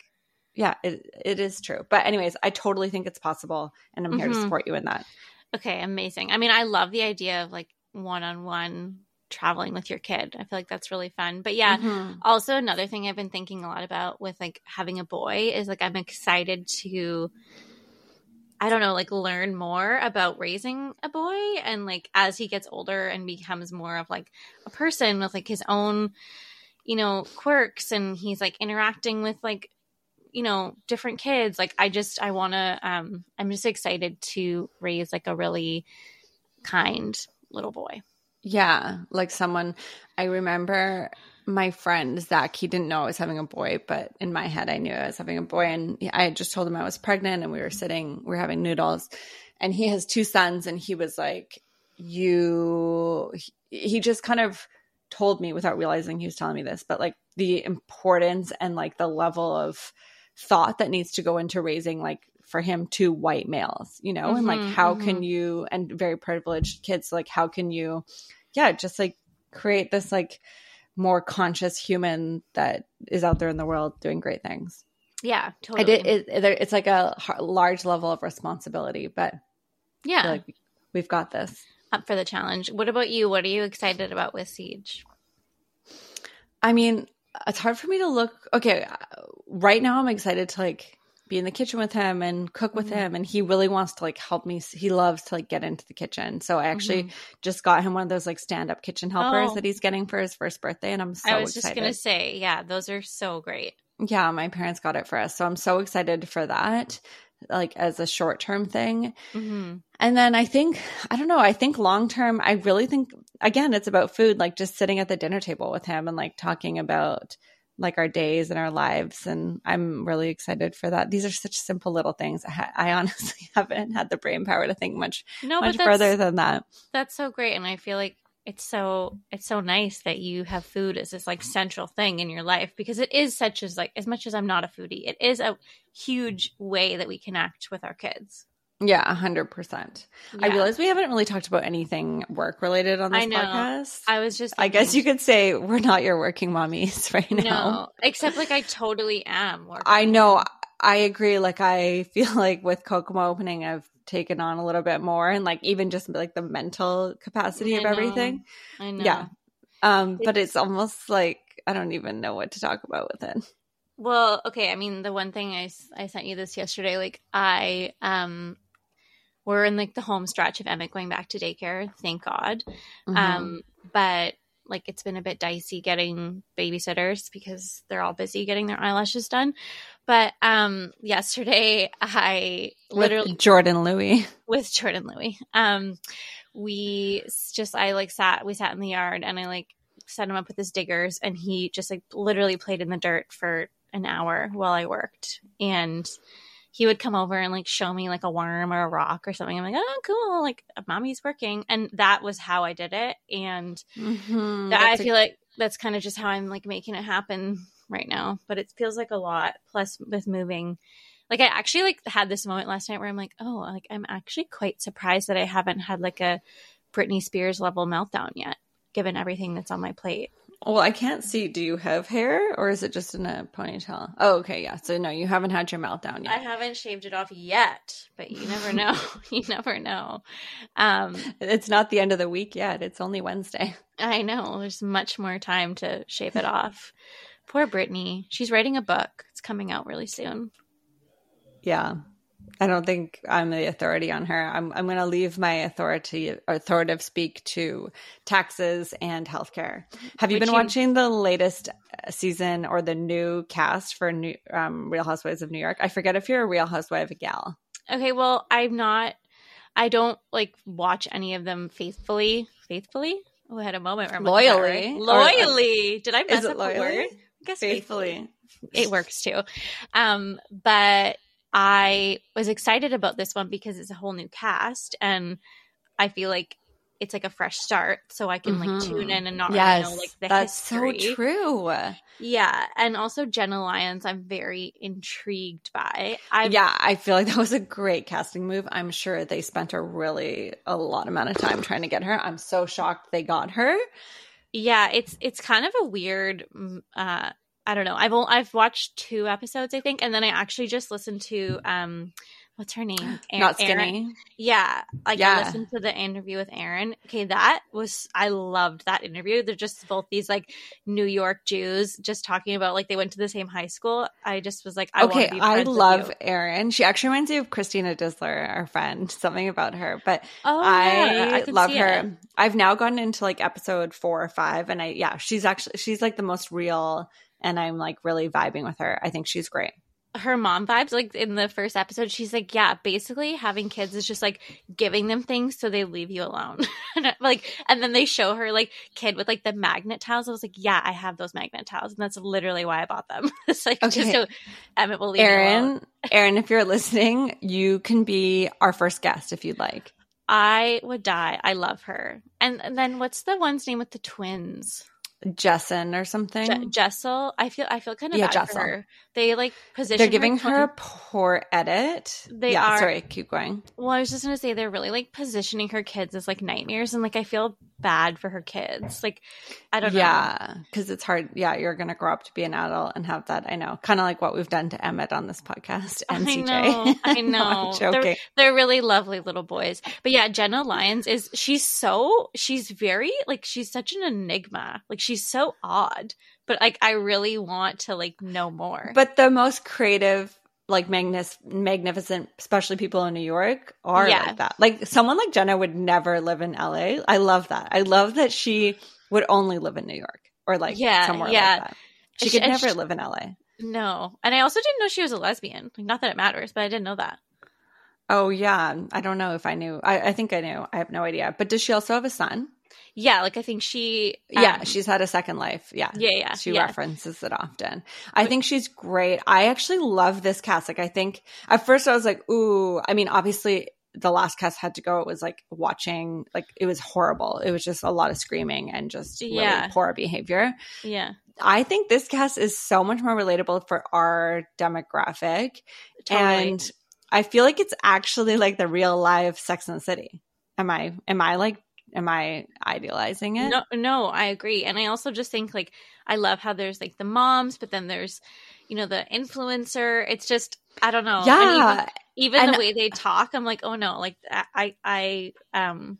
yeah, it, it is true. But anyways, I totally think it's possible, and I'm here to Mhm. support you in that. Okay, amazing. I mean, I love the idea of like one on one traveling with your kid. I feel like that's really fun. But yeah, Mhm. also another thing I've been thinking a lot about with like having a boy is like I'm excited to I don't know, like learn more about raising a boy and like as he gets older and becomes more of like a person with like his own you know quirks and he's like interacting with like you know different kids like i just i want to um i'm just excited to raise like a really kind little boy. Yeah, like someone I remember my friend Zach, he didn't know I was having a boy, but in my head I knew I was having a boy and I had just told him I was pregnant and we were sitting, we are having noodles. And he has two sons and he was like, you, he just kind of told me without realizing he was telling me this, but like the importance and like the level of thought that needs to go into raising like for him two white males, you know, and like Mhm, how mhm. can you and very privileged kids, like how can you, yeah, just like create this like more conscious human that is out there in the world doing great things. yeah I did. It, it, it's like a large level of responsibility, but yeah like we've got this. Up for the challenge what about you what are you excited about with siege I mean, it's hard for me to look. Okay, right now I'm excited to like be in the kitchen with him and cook with Mhm. him, and he really wants to like help me. He loves to like get into the kitchen. So I actually Mhm. just got him one of those like stand up kitchen helpers Oh. that he's getting for his first birthday, and I'm so i was excited. just gonna say yeah those are so great Yeah, my parents got it for us, so I'm so excited for that. Like as a short term thing, hmm And then I think, I don't know, I think long term, I really think, again, it's about food, like just sitting at the dinner table with him and like talking about like our days and our lives. And I'm really excited for that. These are such simple little things. I, ha- I honestly haven't had the brain power to think much, no much further than that. that's so great and i feel like it's so it's so nice that you have food as this like central thing in your life because it is such as like as much as i'm not a foodie it is a huge way that we connect with our kids Yeah, a hundred percent. I realize we haven't really talked about anything work related on this I know. podcast. i was just I guess you could say we're not your working mommies right now. no except like i totally am working. I know. I agree. Like I feel like with Kokomo opening, I've taken on a little bit more, and like even just like the mental capacity I of know. everything. i know Yeah. Um, but it's almost like I don't even know what to talk about with it. Well, okay. I mean, the one thing I, I sent you this yesterday, like I, um, we're in like the home stretch of Emmett going back to daycare. Thank God. Mhm. Um, but like it's been a bit dicey getting babysitters because they're all busy getting their eyelashes done. But um, yesterday I With literally Jordan Louis. with Jordan Louis. Um, we just I like sat we sat in the yard and I like set him up with his diggers and he just like literally played in the dirt for an hour while I worked and he would come over and like show me like a worm or a rock or something. I'm like, oh, cool. Like, mommy's working. And that was how I did it. And Mhm. that, I That's a- feel like that's kind of just how I'm like making it happen right now. But it feels like a lot. Plus, with moving, like I actually like had this moment last night where I'm like, oh, like I'm actually quite surprised that I haven't had like a Britney Spears level meltdown yet, given everything that's on my plate. Well, I can't see. Do you have hair, or is it just in a ponytail? Oh, okay, yeah. So no, you haven't had your meltdown yet. I haven't shaved it off yet, but you never know. you never know. Um, It's not the end of the week yet. It's only Wednesday. I know there's much more time to shave it off. Poor Britney. She's writing a book. It's coming out really soon. Yeah. I don't think I'm the authority on her. I'm I'm going to leave my authority authoritative speak to taxes and healthcare. Have you been you- watching the latest uh, season or the new cast for new um, Real Housewives of New York? I forget if you're a Real Housewife gal. Okay, well, I'm not. I don't like watch any of them faithfully. Faithfully? Oh, I had a moment where I'm is that Loyally? Or- Loyally. Did I mess up the loyally? word? I guess Faithfully. it works too. Um, but I was excited about this one because it's a whole new cast, and I feel like it's like a fresh start, so I can like Mhm. tune in and not yes, really know like the history. that's history. so true. Yeah, and also Jenna Lyons, I'm very intrigued by. I yeah, I feel like that was a great casting move. I'm sure they spent a really a lot amount of time trying to get her. I'm so shocked they got her. yeah, it's it's kind of a weird. uh I don't know. I've I've watched two episodes, I think, and then I actually just listened to um, what's her name? A- Not skinny. Yeah, like Yeah. I listened to the interview with Erin. Okay, that was I loved that interview. They're just both these like New York Jews just talking about like they went to the same high school. I just was like, I okay, be I love. Erin. She actually reminds me of Christina Disler, our friend. Something about her, but Oh, yeah, I, could love her. it. I've now gotten into like episode four or five, and I yeah, she's actually she's like the most real, and I'm like really vibing with her. I think she's great. her mom vibes like in the first episode she's like yeah basically having kids is just like giving them things so they leave you alone like and then they show her like kid with like the magnet tiles i was like yeah i have those magnet tiles and that's literally why i bought them it's like just so emmett will leave. Erin, Erin, if you're listening, you can be our first guest if you'd like. i would die i love her and, and then what's the one's name with the twins Jessen or something. Je- jessel i feel i feel kind of Yeah, bad Jessel. for her they like position They're giving twin- her a poor edit. They yeah, are- sorry, keep going. Well, I was just gonna say they're really like positioning her kids as like nightmares, and like I feel bad for her kids. Like I don't know. Yeah, because it's hard. Yeah, you're going to grow up to be an adult and have that. I know. Kind of like what we've done to Emmett on this podcast and I CJ. know, I No, know. I'm joking. They're really lovely little boys. But yeah, Jenna Lyons is she's so she's very like she's such an enigma. Like she's so odd. But like I really want to like know more. But the most creative, like magnis- magnificent, especially people in New York, are Yeah. like that. Like someone like Jenna would never live in LA. I love that. I love that she would only live in New York or like Yeah, somewhere yeah. like that. She could and never she- live in LA. no. And I also didn't know she was a lesbian. Like not that it matters, but I didn't know that. Oh yeah, I don't know if I knew. I, I think I knew. I have no idea. But does she also have a son? Yeah, like I think she yeah, um, she's had a second life. Yeah, Yeah, yeah. she yeah. references it often. I think she's great. I actually love this cast. Like, I think at first I was like, ooh. I mean, obviously the last cast had to go. It was like watching, like it was horrible. It was just a lot of screaming and just really Yeah. poor behavior. Yeah. I think this cast is so much more relatable for our demographic, Totally. and I feel like it's actually like the real live Sex and the City. Am I? Am I like? Am I idealizing it? No, no, I agree, and I also just think like I love how there's like the moms, but then there's you know the influencer. It's just I don't know. And Yeah, even, even and- the way they talk, I'm like, oh no, like I, I, um,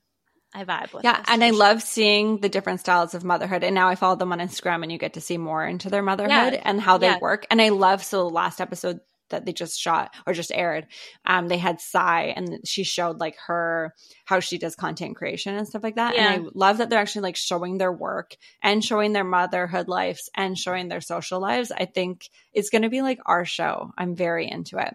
I vibe with. Yeah, and I love seeing the different styles of motherhood. And now I follow them on Instagram, and you get to see more into their motherhood Yeah, and how they yeah. work. And I love so the last episode that they just shot or just aired, um, they had Sai, and she showed like her how she does content creation and stuff like that. Yeah. And I love that they're actually like showing their work and showing their motherhood lives and showing their social lives. I think it's going to be like our show. I'm very into it.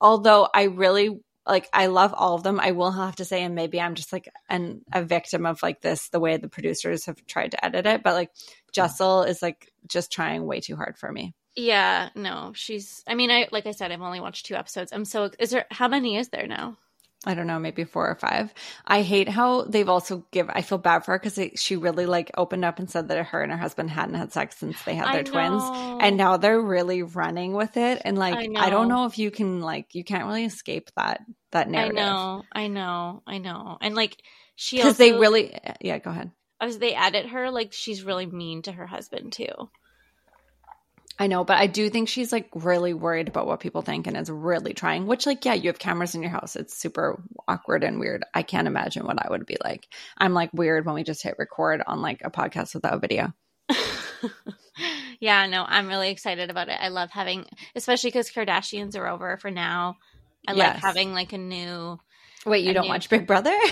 Although I really like I love all of them. I will have to say, and maybe I'm just like an a victim of like this, the way the producers have tried to edit it. But like Jessel is like just trying way too hard for me. Yeah, no, she's. I mean, I like I said, I've only watched two episodes. I'm so. Is there how many is there now? I don't know, maybe four or five. I hate how they've also give. I feel bad for her because she really like opened up and said that her and her husband hadn't had sex since they had their twins, and now they're really running with it. And like, I I, don't know. know if you can like, you can't really escape that that narrative. I know, I know, I know, and like she because they really. Yeah, go ahead. as they edit her, like she's really mean to her husband too. I know, but I do think she's like really worried about what people think and is really trying, which, like, yeah, you have cameras in your house. It's super awkward and weird. I can't imagine what I would be like. I'm like weird when we just hit record on like a podcast without video. yeah, no, I'm really excited about it. I love having, especially because Kardashians are over for now. I like having like a new. Wait, you don't knew- watch Big Brother?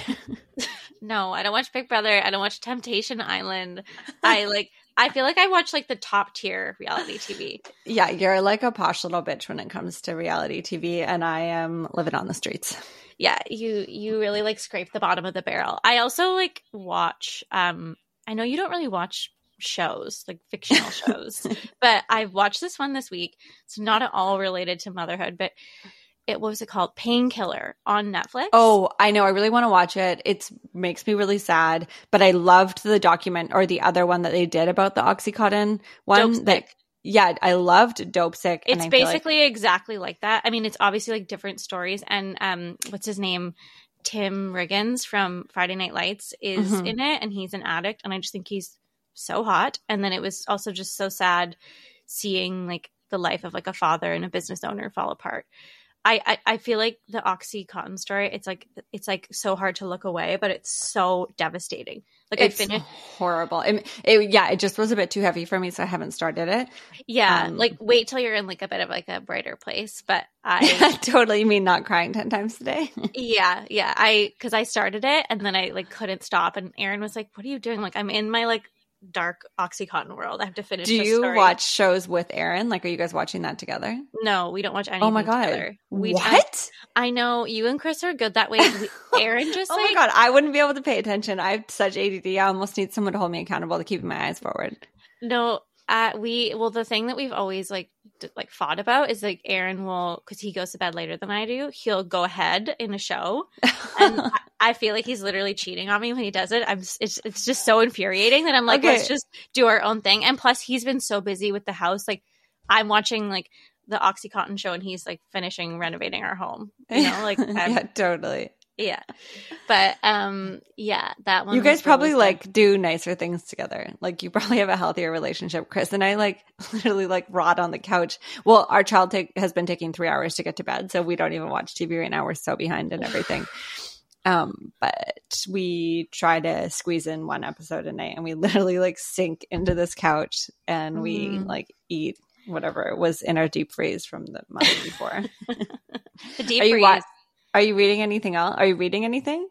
No, I don't watch Big Brother. I don't watch Temptation Island. I like. I feel like I watch like the top tier reality TV. yeah, you're like a posh little bitch when it comes to reality TV, and I am living on the streets. Yeah, you you really like scrape the bottom of the barrel. I also like watch. Um, I know you don't really watch shows like fictional shows, but I've watched this one this week. It's not at all related to motherhood, but it what was it called? Painkiller on Netflix. Oh, I know. I really want to watch it. It makes me really sad, but I loved the document or the other one that they did about the Oxycontin one. Dope that Sick. yeah, I loved Dopesick. and it's I feel like- basically exactly like that. I mean, it's obviously like different stories. And um, what's his name? Tim Riggins from Friday Night Lights is Mhm. in it, and he's an addict. And I just think he's so hot. And then it was also just so sad seeing like the life of like a father and a business owner fall apart. I, I, I feel like the Oxycontin story. It's like it's like so hard to look away, but it's so devastating. Like it's I finished, horrible. It, it- yeah, it just was a bit too heavy for me, so I haven't started it. yeah. um, like wait till you're in like a bit of like a brighter place. But I totally mean not crying 10 times a day. Yeah, yeah. I because I started it and then I like couldn't stop. And Aaron was like, "What are you doing?" Like I'm in my like dark OxyContin world. I have to finish. Do you story. watch shows with Aaron? Like, are you guys watching that together? No, we don't watch anything. Oh my God. together. We what? I, I know you and Chris are good that way. Aaron just oh like my god, I wouldn't be able to pay attention. I have such ADD. I almost need someone to hold me accountable to keep my eyes forward. no. Uh, we well, the thing that we've always like d- like fought about is like Aaron will because he goes to bed later than I do. He'll go ahead in a show, and I, I feel like he's literally cheating on me when he does it. I'm it's it's just so infuriating that I'm like, Okay. let's just do our own thing. And plus, he's been so busy with the house. Like, I'm watching like the OxyContin show, and he's like finishing renovating our home. You know, like yeah, yeah. But um, yeah, that one. You guys probably really like do nicer things together. Like you probably have a healthier relationship. Chris and I like literally like rot on the couch. Well, our child take, has been taking three hours to get to bed, so we don't even watch TV right now. We're so behind and everything. um, but we try to squeeze in one episode a night, and we literally like sink into this couch and we Mhm. like eat whatever was in our deep freeze from the month before. the deep freeze. wa- Are you reading anything else? Are you reading anything?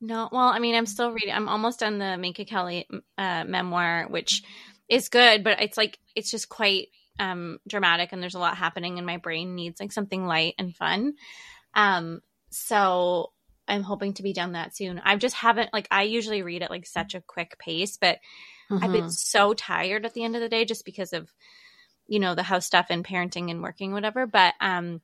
No, well, I mean, I'm still reading. I'm almost done the Minka Kelly uh, memoir, which is good, but it's like it's just quite um, dramatic, and there's a lot happening, and my brain needs like something light and fun. Um, so I'm hoping to be done that soon. I just haven't like I usually read at like such a quick pace, but I've Mm-hmm. been so tired at the end of the day just because of you know the house stuff and parenting and working whatever. But um,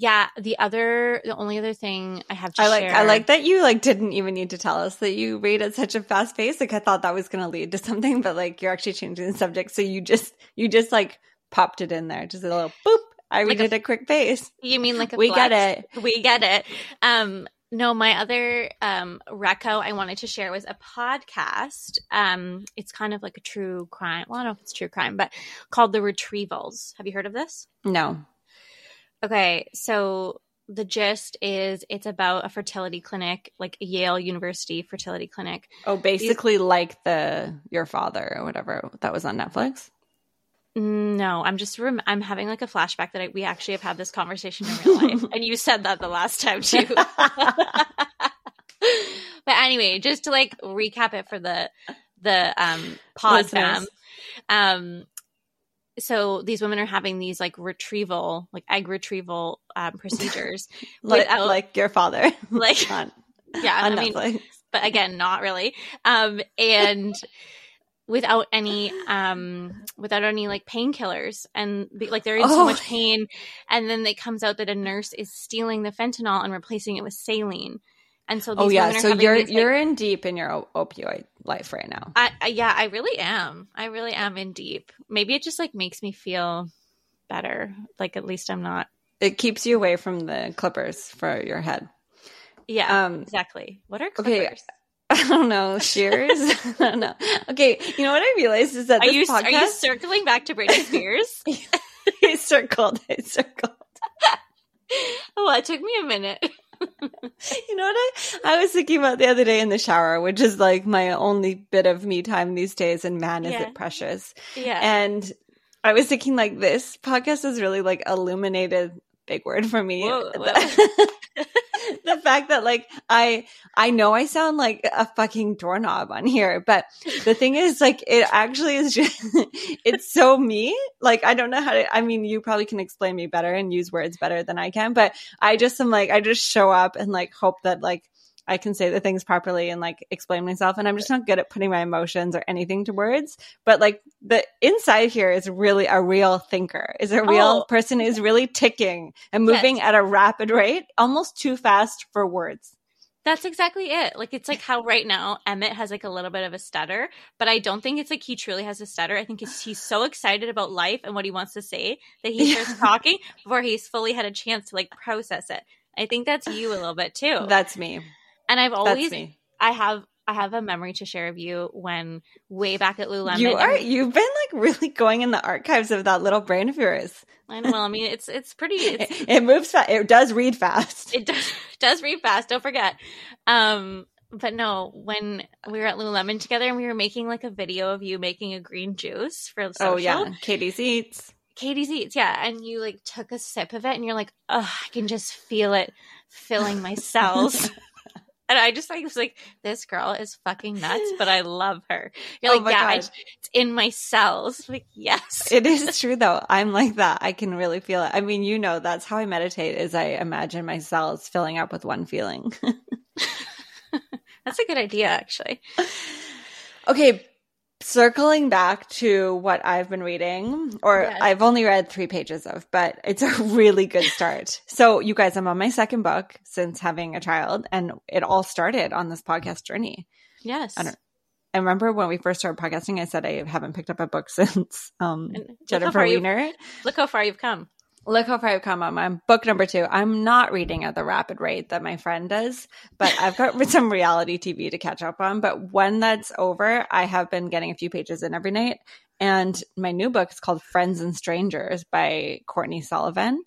yeah, the other the only other thing I have to I like share, I like that you like didn't even need to tell us that you read at such a fast pace. Like I thought that was going to lead to something, but like you're actually changing the subject. So you just you just like popped it in there, just a little boop. I read Like a- it at a quick pace. You mean like a We get it. We get it. Um, no, my other um reco I wanted to share was a podcast. Um, it's kind of like a true crime. Well, I don't know if it's true crime, but called The Retrievals. Have you heard of this? No. Okay, so the gist is it's about a fertility clinic, like a Yale University fertility clinic. Oh, basically like the your father or whatever that was on Netflix. No, I'm just rem- I'm having like a flashback that I, we actually have had this conversation in real life, and you said that the last time too. but anyway, just to like recap it for the the um pod fam. Um, so these women are having these like retrieval, like egg retrieval um, procedures. Like, Without- like your father. Like, on, yeah, on I mean, but again, not really. Um, and without any, um, without any like painkillers, and be, like they're in so Oh. much pain, and then it comes out that a nurse is stealing the fentanyl and replacing it with saline, and so oh yeah, so you're these, you're in deep in your opioid life right now. I, I yeah, I really am. I really am in deep. Maybe it just like makes me feel better. Like at least I'm not. It keeps you away from the clippers for your head. Yeah, Um, exactly. What are okay, clippers? I don't know, shears. I don't know. Okay, you know what I realized is that Are this you podcast are you circling back to Britney Spears? I circled, I circled. well, it took me a minute. You know what I I was thinking about the other day in the shower, which is like my only bit of me time these days, and man, is Yeah. it precious. Yeah. And I was thinking like this podcast is really like illuminated big word for me. Whoa, The- the fact that like I I know I sound like a fucking doorknob on here, but the thing is like it actually is just it's so me. Like I don't know how to I mean you probably can explain me better and use words better than I can, but I just am like I just show up and like hope that like I can say the things properly and like explain myself. And I'm just not good at putting my emotions or anything to words. But like the inside here is really a real thinker, is a real Oh. person who's really ticking and moving Yes. at a rapid rate, almost too fast for words. That's exactly it. Like it's like how right now Emmett has like a little bit of a stutter, but I don't think it's like he truly has a stutter. I think it's, he's so excited about life and what he wants to say that he starts talking before he's fully had a chance to like process it. I think that's you a little bit too. That's me. And I've always. I have I have a memory to share of you when way back at Lululemon. You are you've been like really going in the archives of that little brain of yours. I know. Well, I mean, it's it's pretty. It's It, it moves fast. It does read fast. it does does read fast. Don't forget. Um, but no, when we were at Lululemon together and we were making like a video of you making a green juice for social. oh yeah, Katie's eats. Katie's eats, yeah, and you like took a sip of it and you're like, oh, I can just feel it filling my cells. And I just like was like, this girl is fucking nuts, but I love her. You're Oh like, yeah, I- it's in my cells. Like, yes, It is true though. I'm like that. I can really feel it. I mean, you know, that's how I meditate is I imagine my cells filling up with one feeling. that's a good idea, actually. okay. Circling back to what I've been reading, or Yes. I've only read three pages of, but it's a really good start. so, you guys, I'm on my second book since having a child, and it all started on this podcast journey. Yes, I I remember when we first started podcasting, I said I haven't picked up a book since um, look Jennifer Weiner. Look how far you've come. Look how far I've come on my book number two. I'm not reading at the rapid rate that my friend does, but I've got some reality TV to catch up on. But when that's over, I have been getting a few pages in every night. And my new book is called Friends and Strangers by Courtney Sullivan.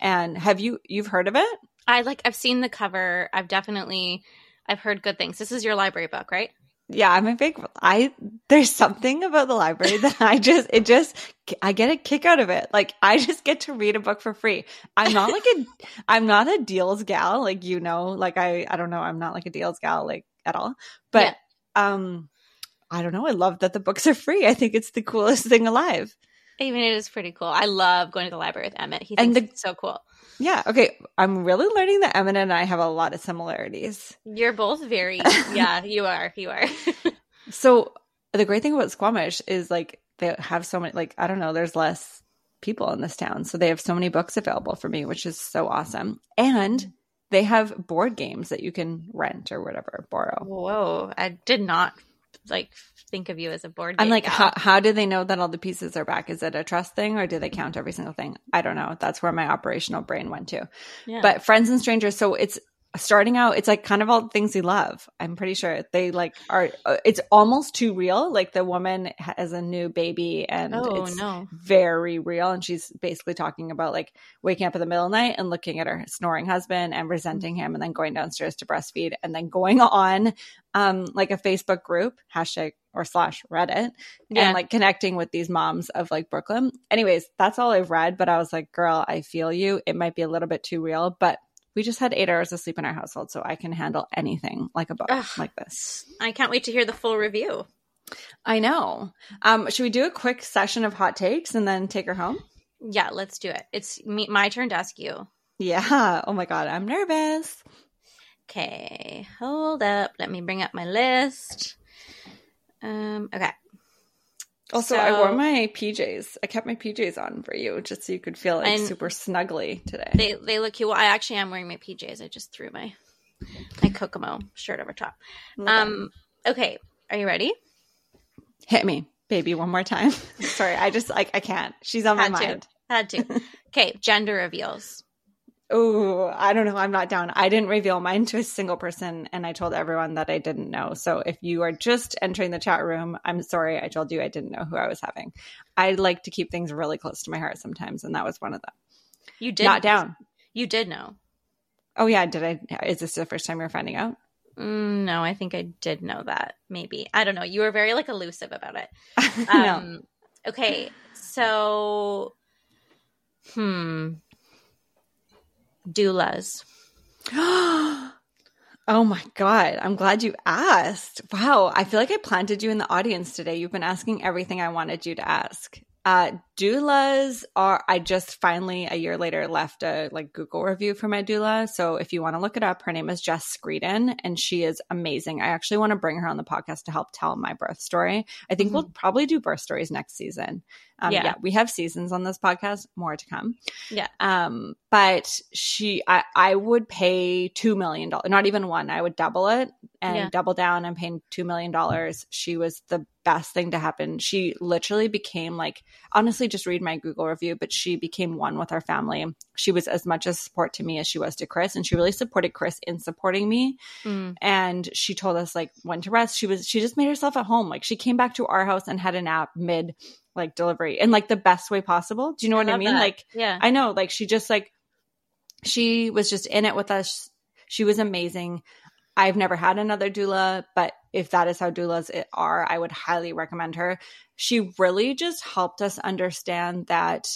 And have you you've heard of it? I like. I've seen the cover. I've definitely. I've heard good things. This is your library book, right? Yeah, I'm a big I there's something about the library that I just it just I get a kick out of it. Like I just get to read a book for free. I'm not like a I'm not a deals gal, like you know, like I I don't know, I'm not like a deals gal like at all. But um I don't know, I love that the books are free. I think it's the coolest thing alive. I mean, it is pretty cool. I love going to the library with Emmett. He And the- it's so cool. Yeah, okay. I'm really learning that Emma and I have a lot of similarities. You're both very. yeah, you are. You are. So the great thing about Squamish is like they have so many like I don't know, there's less people in this town. So they have so many books available for me, which is so awesome. And mm-hmm. they have board games that you can rent or whatever, borrow. Whoa! I did not like think of you as a board. I'm like, how, how do they know that all the pieces are back? Is it a trust thing or do they count every single thing? I don't know. That's where my operational brain went to. Yeah. But friends and strangers, so it's starting out. It's like kind of all the things you love. I'm pretty sure they like are. uh, It's almost too real. Like the woman has a new baby, and oh it's no! very real. And she's basically talking about like waking up in the middle of the night and looking at her snoring husband and resenting him, and then going downstairs to breastfeed, and then going on um like a Facebook group hashtag or slash Reddit Yeah. and like connecting with these moms of like Brooklyn. Anyways, that's all I've read, but I was like, girl, I feel you. It might be a little bit too real, but we just had eight hours of sleep in our household, so I can handle anything like a book Ugh. like this. I can't wait to hear the full review. I know. Um, should we do a quick session of hot takes and then take her home? Yeah, let's do it. It's me, my turn to ask you. Yeah. Oh my god, I'm nervous. Okay, hold up. Let me bring up my list. Um. Okay. Also, I wore my PJs. I kept my PJs on for you just so you could feel like super snuggly today. They they look cute. Well, I actually am wearing my PJs. I just threw my my Kokomo shirt over top. Okay. Um. Okay. Are you ready? hit me, baby, one more time. Sorry, I just like I can't. She's on my Had to. mind. Had to. Okay. Gender reveals. Oh, I don't know. I'm not down. I didn't reveal mine to a single person, and I told everyone that I didn't know. So if you are just entering the chat room, I'm sorry. I told you I didn't know who I was having. I like to keep things really close to my heart sometimes, and that was one of them. You did not down. You did know. Oh yeah, did I? Is this the first time you're finding out? Mm, no, I think I did know that. Maybe I don't know. You were very like elusive about it. no. Um, okay, so, hmm, doulas. oh my god i'm glad you asked wow i feel like i planted you in the audience today you've been asking everything i wanted you to ask Uh, doulas are. I just finally a year later left a like Google review for my doula. So if you want to look it up, her name is Jess Screeden, and she is amazing. I actually want to bring her on the podcast to help tell my birth story. I think we'll probably do birth stories next season. Um, Yeah. yeah, we have seasons on this podcast, more to come. Yeah. Um, but she, I, I would pay two million dollars, not even one. I would double it and Yeah. double down and paying two million dollars. She was the best thing to happen. She literally became like, honestly, just read my Google review, but she became one with our family. She was as much a support to me as she was to Chris, and she really supported Chris in supporting me. Mm. And she told us like when to rest. She was, she just made herself at home. Like she came back to our house and had a nap mid like delivery in like the best way possible. Do you know what I mean? that. Like, yeah. I know, like she just like she was just in it with us. She was amazing. I've never had another doula, but if that is how doulas i- are, I would highly recommend her. She really just helped us understand that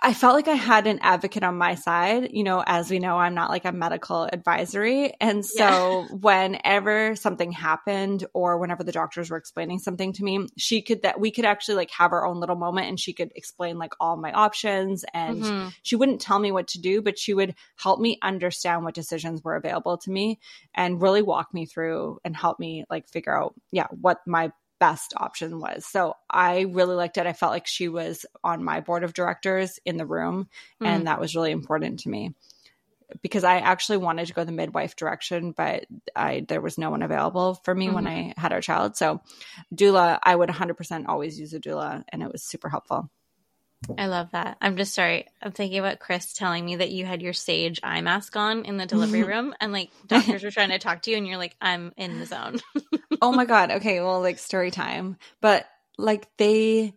I felt like I had an advocate on my side. You know, as we know, I'm not like a medical advisory. And so whenever something happened or whenever the doctors were explaining something to me, she could that we could actually like have our own little moment and she could explain like all my options and Mhm. she wouldn't tell me what to do, but she would help me understand what decisions were available to me and really walk me through and help me like figure out, yeah, what my best option was. So I really liked it. I felt like she was on my board of directors in the room, Mm. and that was really important to me because I actually wanted to go the midwife direction, but I there was no one available for me when I had our child. So doula, I would 100% always use a doula, and it was super helpful. I love that. I'm just sorry. I'm thinking about Chris telling me that you had your sage eye mask on in the delivery room and like doctors were trying to talk to you and you're like, I'm in the zone. oh my god. Okay. Well like story time. But like they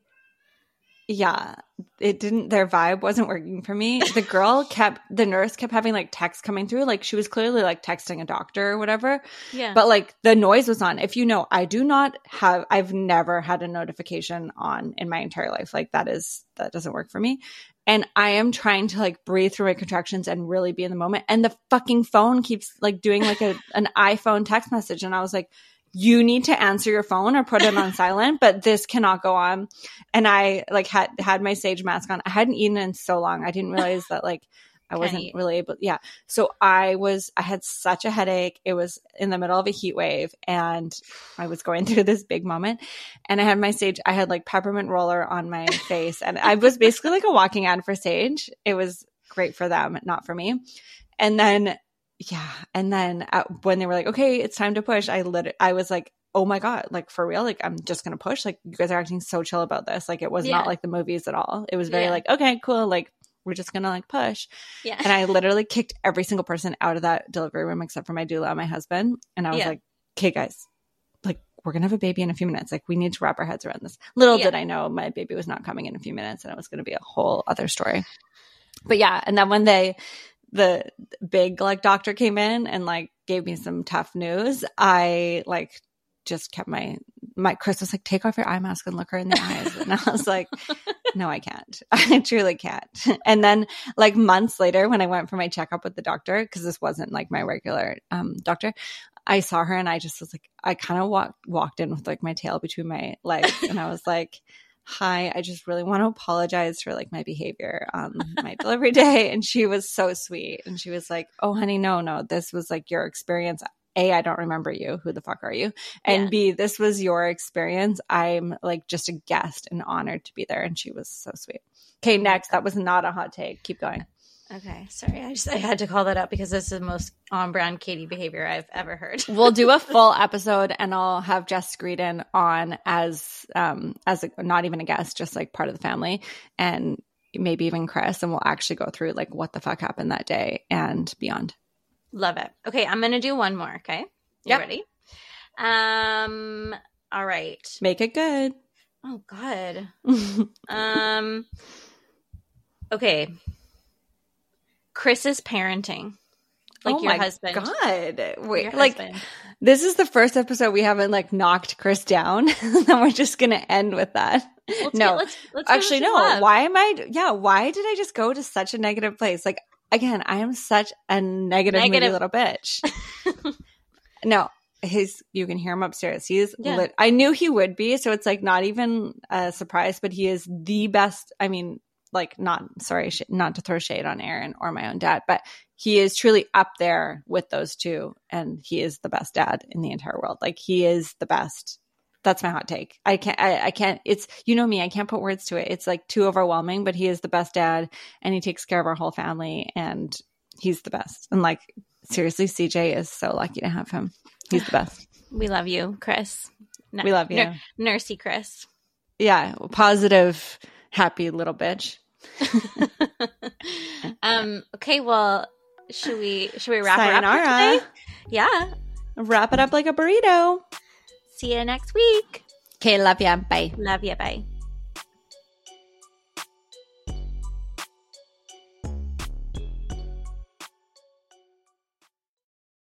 yeah it didn't their vibe wasn't working for me. The girl kept the nurse kept having like texts coming through. Like she was clearly like texting a doctor or whatever. Yeah. but like the noise was on. If you know i do not have i've never had a notification on in my entire life. Like that is that doesn't work for me. And i am trying to like breathe through my contractions and really be in the moment. And the fucking phone keeps like doing like a an iphone text message. And i was like you need to answer your phone or put it on silent but this cannot go on. And i like had had my sage mask on. I hadn't eaten in so long. I didn't realize that like i wasn't eat. really able yeah. So i was i had such a headache. It was in the middle of a heat wave and i was going through this big moment. And i had my sage i had like peppermint roller on my face and i was basically like a walking ad for sage. It was great for them not for me. And then yeah. And then uh, when they were like okay it's time to push i lit i was like oh my god like for real? Like i'm just gonna push? Like you guys are acting so chill about this. Like it was Yeah. not like the movies at all. It was very Yeah. like okay cool like we're just gonna like push. Yeah. and i literally kicked every single person out of that delivery room except for my doula and my husband. And i was Yeah. like okay guys like we're gonna have a baby in a few minutes. Like we need to wrap our heads around this. Little did i know my baby was not coming in a few minutes and it was gonna be a whole other story. But yeah and then when they the big like doctor came in and like gave me some tough news. I like just kept my my chris was like take off your eye mask and look her in the eyes. And i was like no i can't. I truly can't. And then like months later when i went for my checkup with the doctor because this wasn't like my regular um doctor i saw her and i just was like i kind of walked walked in with like my tail between my legs. And i was like hi i just really want to apologize for like my behavior on my delivery day. And she was so sweet. And she was like oh honey no no. This was like your experience. A i don't remember you. Who the fuck are you? And Yeah. b this was your experience. I'm like just a guest and honored to be there. And she was so sweet. Okay oh next. That was not a hot take. Keep going Okay. Sorry. I just I had to call that up because this is the most on brand Katie behavior I've ever heard. we'll do a full episode and I'll have Jess Screeden on as um as a, not even a guest, just like part of the family and maybe even Chris and we'll actually go through like what the fuck happened that day and beyond. Love it. Okay, I'm gonna do one more, okay? You Yep. ready? Um all right. Make it good. Oh god. Um okay. Chris's parenting. Like oh your my husband. God. Wait, Your like husband. this is the first episode we haven't like knocked Chris down. then we're just gonna end with that. Let's no. get- let's, let's Actually, no. love. Why am I? Yeah, why did I just go to such a negative place? Like, again, I am such a negative, Negative. little bitch. no, his you can hear him upstairs. He's Yeah. lit. I knew he would be, so it's like not even a surprise, but he is the best. I mean, like not sorry, sh- not to throw shade on Aaron or my own dad, but he is truly up there with those two, and he is the best dad in the entire world. Like he is the best. That's my hot take. I can't. I, I can't. It's you know me. I can't put words to it. It's like too overwhelming. But he is the best dad, and he takes care of our whole family, and he's the best. And like seriously, CJ is so lucky to have him. He's the best. We love you, Chris. N- We love you. Nur- Nursey Chris. Yeah, positive, happy little bitch. um. Okay. Well, should we should we wrap it up Sayonara. today? Yeah. Wrap it up like a burrito. See you next week. Okay, love ya. Bye. Love you. Bye.